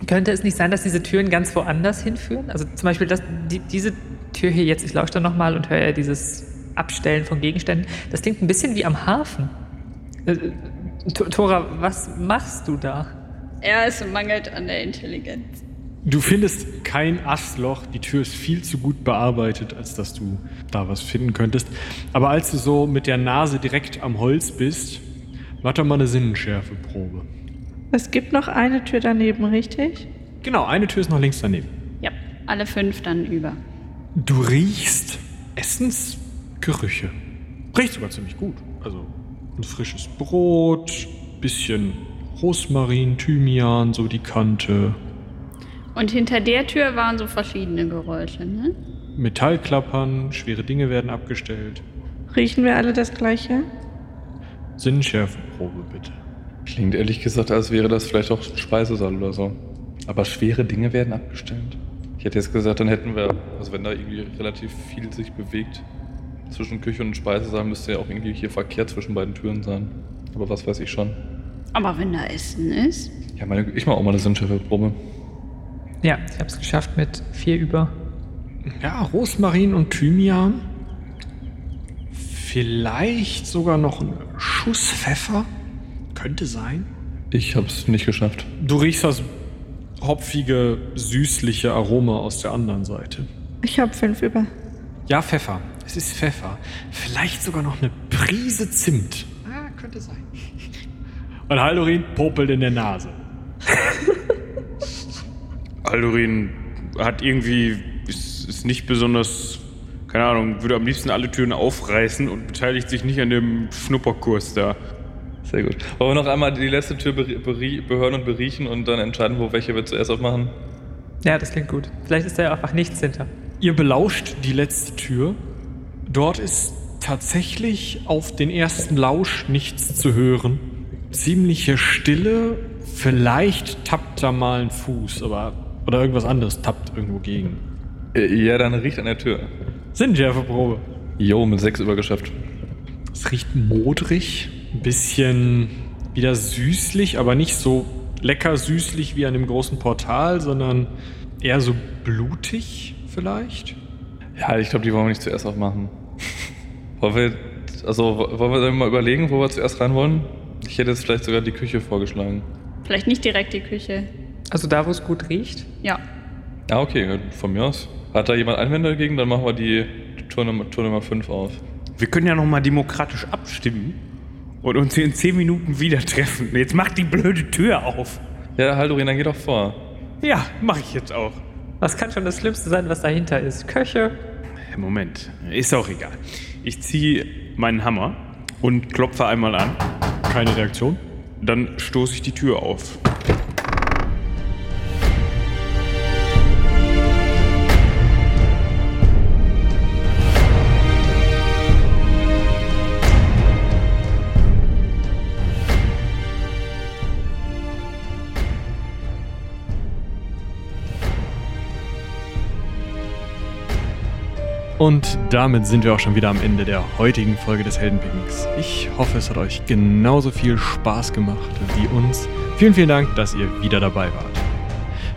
könnte es nicht sein, dass diese Türen ganz woanders hinführen? Also zum Beispiel das, die, diese Tür hier jetzt, ich lausche da nochmal und höre ja dieses Abstellen von Gegenständen. Das klingt ein bisschen wie am Hafen. Äh, T- Tora, was machst du da? Er ist mangelt an der Intelligenz. Du findest kein Astloch, die Tür ist viel zu gut bearbeitet, als dass du da was finden könntest. Aber als du so mit der Nase direkt am Holz bist, doch mal eine Sinnenschärfeprobe. es gibt noch eine Tür daneben, richtig? Genau, eine Tür ist noch links daneben. Ja, alle fünf dann über. Du riechst Essensgerüche. Riecht sogar ziemlich gut. Also ein frisches Brot, bisschen Rosmarin, Thymian, so die Kante. Und hinter der Tür waren so verschiedene Geräusche, ne? Metallklappern, schwere Dinge werden abgestellt. Riechen wir alle das gleiche? Sinnschärfeprobe bitte. Klingt ehrlich gesagt, als wäre das vielleicht auch ein Speisesaal oder so. Aber schwere Dinge werden abgestellt. Ich hätte jetzt gesagt, dann hätten wir, also wenn da irgendwie relativ viel sich bewegt zwischen Küche und Speisesaal, müsste ja auch irgendwie hier Verkehr zwischen beiden Türen sein. Aber was weiß ich schon. Aber wenn da Essen ist. Ja, meine, ich mache auch mal eine Sinnschärfeprobe. Ja, ich habe es geschafft mit vier über. Ja, Rosmarin und Thymian. Vielleicht sogar noch ein Schuss Pfeffer. Könnte sein. Ich habe es nicht geschafft. Du riechst das hopfige, süßliche Aroma aus der anderen Seite. Ich habe fünf über. Ja, Pfeffer. Es ist Pfeffer. Vielleicht sogar noch eine Prise Zimt. Ah, könnte sein. Und Haldorin popelt in der Nase. Aldurin hat irgendwie. Ist, ist nicht besonders. Keine Ahnung, würde am liebsten alle Türen aufreißen und beteiligt sich nicht an dem Schnupperkurs da. Sehr gut. Wollen wir noch einmal die letzte Tür behören und beriechen und dann entscheiden, wo welche wir zuerst aufmachen? Ja, das klingt gut. Vielleicht ist da ja einfach nichts hinter. Ihr belauscht die letzte Tür. Dort ist tatsächlich auf den ersten Lausch nichts zu hören. Ziemliche Stille. Vielleicht tappt da mal ein Fuß, aber. Oder irgendwas anderes tappt irgendwo gegen. Äh, Ja, dann riecht an der Tür. Sinnschärfeprobe. Jo, mit sechs übergeschafft. Es riecht modrig, ein bisschen wieder süßlich, aber nicht so lecker süßlich wie an dem großen Portal, sondern eher so blutig vielleicht. Ja, ich glaube, die wollen wir nicht zuerst aufmachen. wollen wir, also, wo- wollen wir dann mal überlegen, wo wir zuerst rein wollen? Ich hätte jetzt vielleicht sogar die Küche vorgeschlagen. Vielleicht nicht direkt die Küche. Also da, wo es gut riecht. Ja. Ah, okay, von mir aus. Hat da jemand Einwände dagegen? Dann machen wir die Tour Nummer, Tour Nummer 5 auf. Wir können ja nochmal demokratisch abstimmen und uns hier in 10 Minuten wieder treffen. Jetzt macht die blöde Tür auf. Ja, Haldorin, dann geh doch vor. Ja, mach ich jetzt auch. Was kann schon das Schlimmste sein, was dahinter ist? Köche? Moment, ist auch egal. Ich ziehe meinen Hammer und klopfe einmal an. Keine Reaktion. Dann stoße ich die Tür auf. Und damit sind wir auch schon wieder am Ende der heutigen Folge des Heldenpicknicks. Ich hoffe, es hat euch genauso viel Spaß gemacht wie uns. Vielen, vielen Dank, dass ihr wieder dabei wart.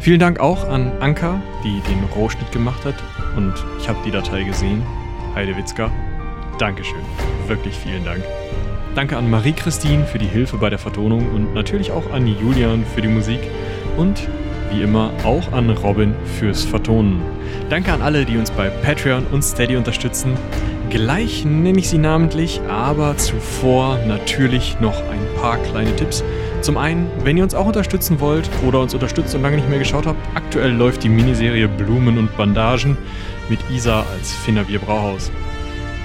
Vielen Dank auch an Anka, die den Rohschnitt gemacht hat. Und ich habe die Datei gesehen. Heide Witzka. Dankeschön. Wirklich vielen Dank. Danke an Marie-Christine für die Hilfe bei der Vertonung und natürlich auch an Julian für die Musik und wie immer auch an Robin fürs Vertonen. Danke an alle, die uns bei Patreon und Steady unterstützen. Gleich nenne ich sie namentlich, aber zuvor natürlich noch ein paar kleine Tipps. Zum einen, wenn ihr uns auch unterstützen wollt oder uns unterstützt und lange nicht mehr geschaut habt, aktuell läuft die Miniserie Blumen und Bandagen mit Isa als Finnerbier Brauhaus.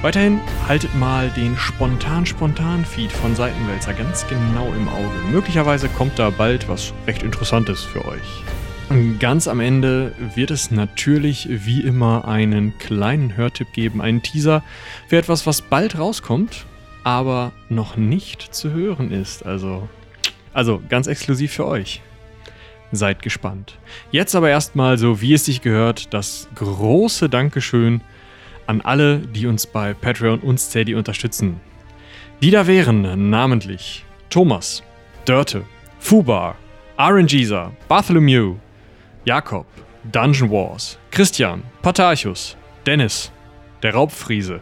Weiterhin haltet mal den spontan-spontan-Feed von Seitenwälzer ganz genau im Auge. Möglicherweise kommt da bald was recht Interessantes für euch. Ganz am Ende wird es natürlich wie immer einen kleinen Hörtipp geben, einen Teaser für etwas, was bald rauskommt, aber noch nicht zu hören ist. Also, also ganz exklusiv für euch. Seid gespannt. Jetzt aber erstmal, so wie es sich gehört, das große Dankeschön an alle, die uns bei Patreon und Steady unterstützen. Die da wären namentlich Thomas, Dörte, Fubar, RNGeser, Bartholomew, Jakob, Dungeon Wars, Christian, Patarchus, Dennis, der Raubfriese,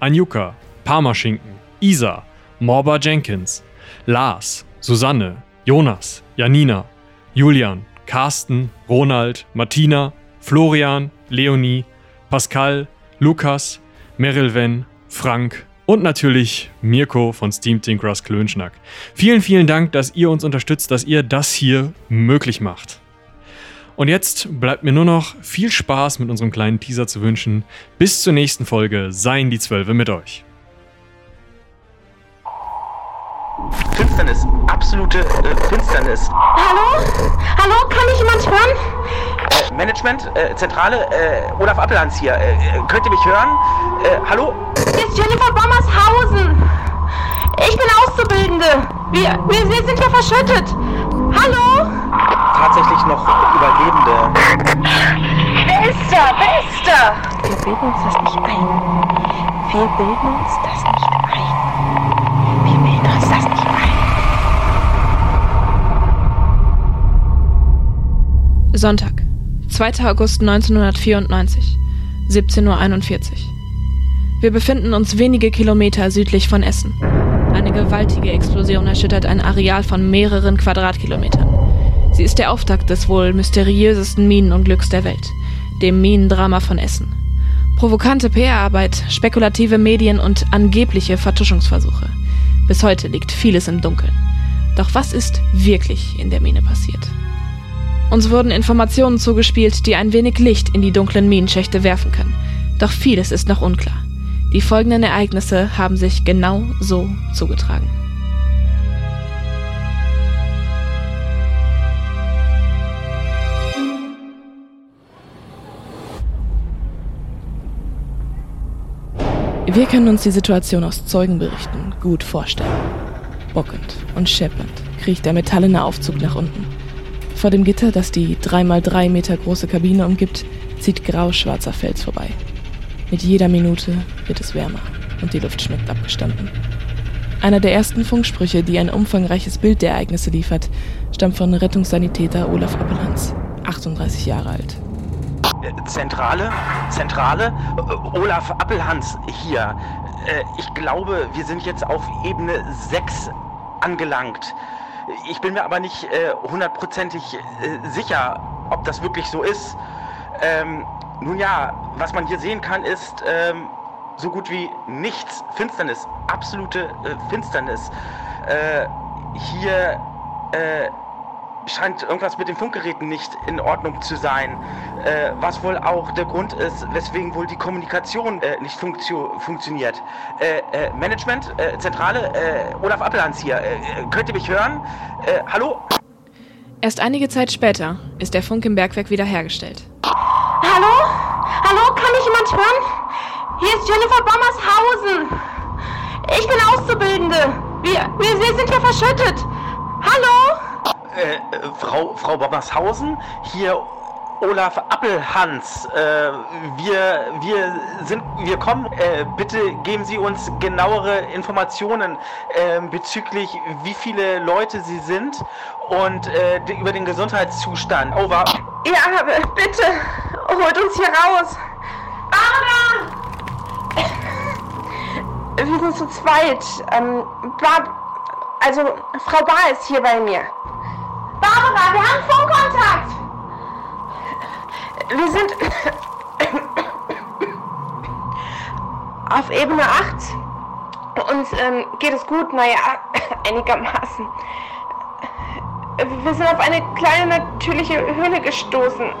Anjuka, Parmaschinken, Isa, Morba Jenkins, Lars, Susanne, Jonas, Janina, Julian, Carsten, Ronald, Martina, Florian, Leonie, Pascal, Lukas, Merilven, Frank und natürlich Mirko von Steam Tinkers Klönschnack. Vielen, vielen Dank, dass ihr uns unterstützt, dass ihr das hier möglich macht. Und jetzt bleibt mir nur noch viel Spaß mit unserem kleinen Teaser zu wünschen. Bis zur nächsten Folge seien die Zwölfe mit euch. Finsternis, absolute äh, Finsternis. Hallo? Hallo, kann ich jemand hören? Äh, Management, äh, Zentrale, äh, Olaf Appelhans hier. Äh, könnt ihr mich hören? Äh, hallo? Hier ist Jennifer Bommershausen. Ich bin Auszubildende. Wir, wir, wir sind hier verschüttet. Hallo? Tatsächlich noch Überlebende. Wer ist da? Wer ist da? Wir bilden uns das nicht ein. Wir bilden uns das nicht ein. Sonntag, 2. August 1994, 17.41 Uhr. Wir befinden uns wenige Kilometer südlich von Essen. Eine gewaltige Explosion erschüttert ein Areal von mehreren Quadratkilometern. Sie ist der Auftakt des wohl mysteriösesten Minenunglücks der Welt, dem Minendrama von Essen. Provokante PR-Arbeit, spekulative Medien und angebliche Vertuschungsversuche. Bis heute liegt vieles im Dunkeln. Doch was ist wirklich in der Mine passiert? Uns wurden Informationen zugespielt, die ein wenig Licht in die dunklen Minenschächte werfen können. Doch vieles ist noch unklar. Die folgenden Ereignisse haben sich genau so zugetragen. Wir können uns die Situation aus Zeugenberichten gut vorstellen. Bockend und scheppernd kriecht der metallene Aufzug nach unten. Vor dem Gitter, das die 3x3 Meter große Kabine umgibt, zieht grau-schwarzer Fels vorbei. Mit jeder Minute wird es wärmer und die Luft schmeckt abgestanden. Einer der ersten Funksprüche, die ein umfangreiches Bild der Ereignisse liefert, stammt von Rettungssanitäter Olaf Appelhans, 38 Jahre alt. Äh, Zentrale, Zentrale, äh, Olaf Appelhans hier. Äh, ich glaube, wir sind jetzt auf Ebene 6 angelangt. Ich bin mir aber nicht hundertprozentig sicher, ob das wirklich so ist. Ähm, nun ja, was man hier sehen kann, ist ähm, so gut wie nichts. Finsternis, absolute äh, Finsternis. Äh, hier äh, scheint irgendwas mit den Funkgeräten nicht in Ordnung zu sein, äh, was wohl auch der Grund ist, weswegen wohl die Kommunikation äh, nicht funktio funktioniert. Äh, äh Management, äh, Zentrale, äh, Olaf Appelhans hier, könnt ihr mich hören? hallo? Erst einige Zeit später ist der Funk im Bergwerk wiederhergestellt. Hallo? Hallo, kann mich jemand hören? Hier ist Jennifer Bommershausen. Ich bin Auszubildende. Wir, wir, wir sind hier verschüttet. Hallo? Äh, Frau, Frau Bommershausen, hier Olaf Appelhans. Äh, wir, wir sind, wir kommen. Äh, bitte geben Sie uns genauere Informationen äh, bezüglich, wie viele Leute Sie sind und äh, über den Gesundheitszustand. Over. Ja, aber bitte, holt uns hier raus. Barbara! Wir sind zu zweit. Ähm, Barb also, Frau Bar ist hier bei mir. Barbara, wir haben Funkkontakt! Wir sind auf Ebene 8. Uns ähm, geht es gut, naja, [laughs] einigermaßen. Wir sind auf eine kleine natürliche Höhle gestoßen.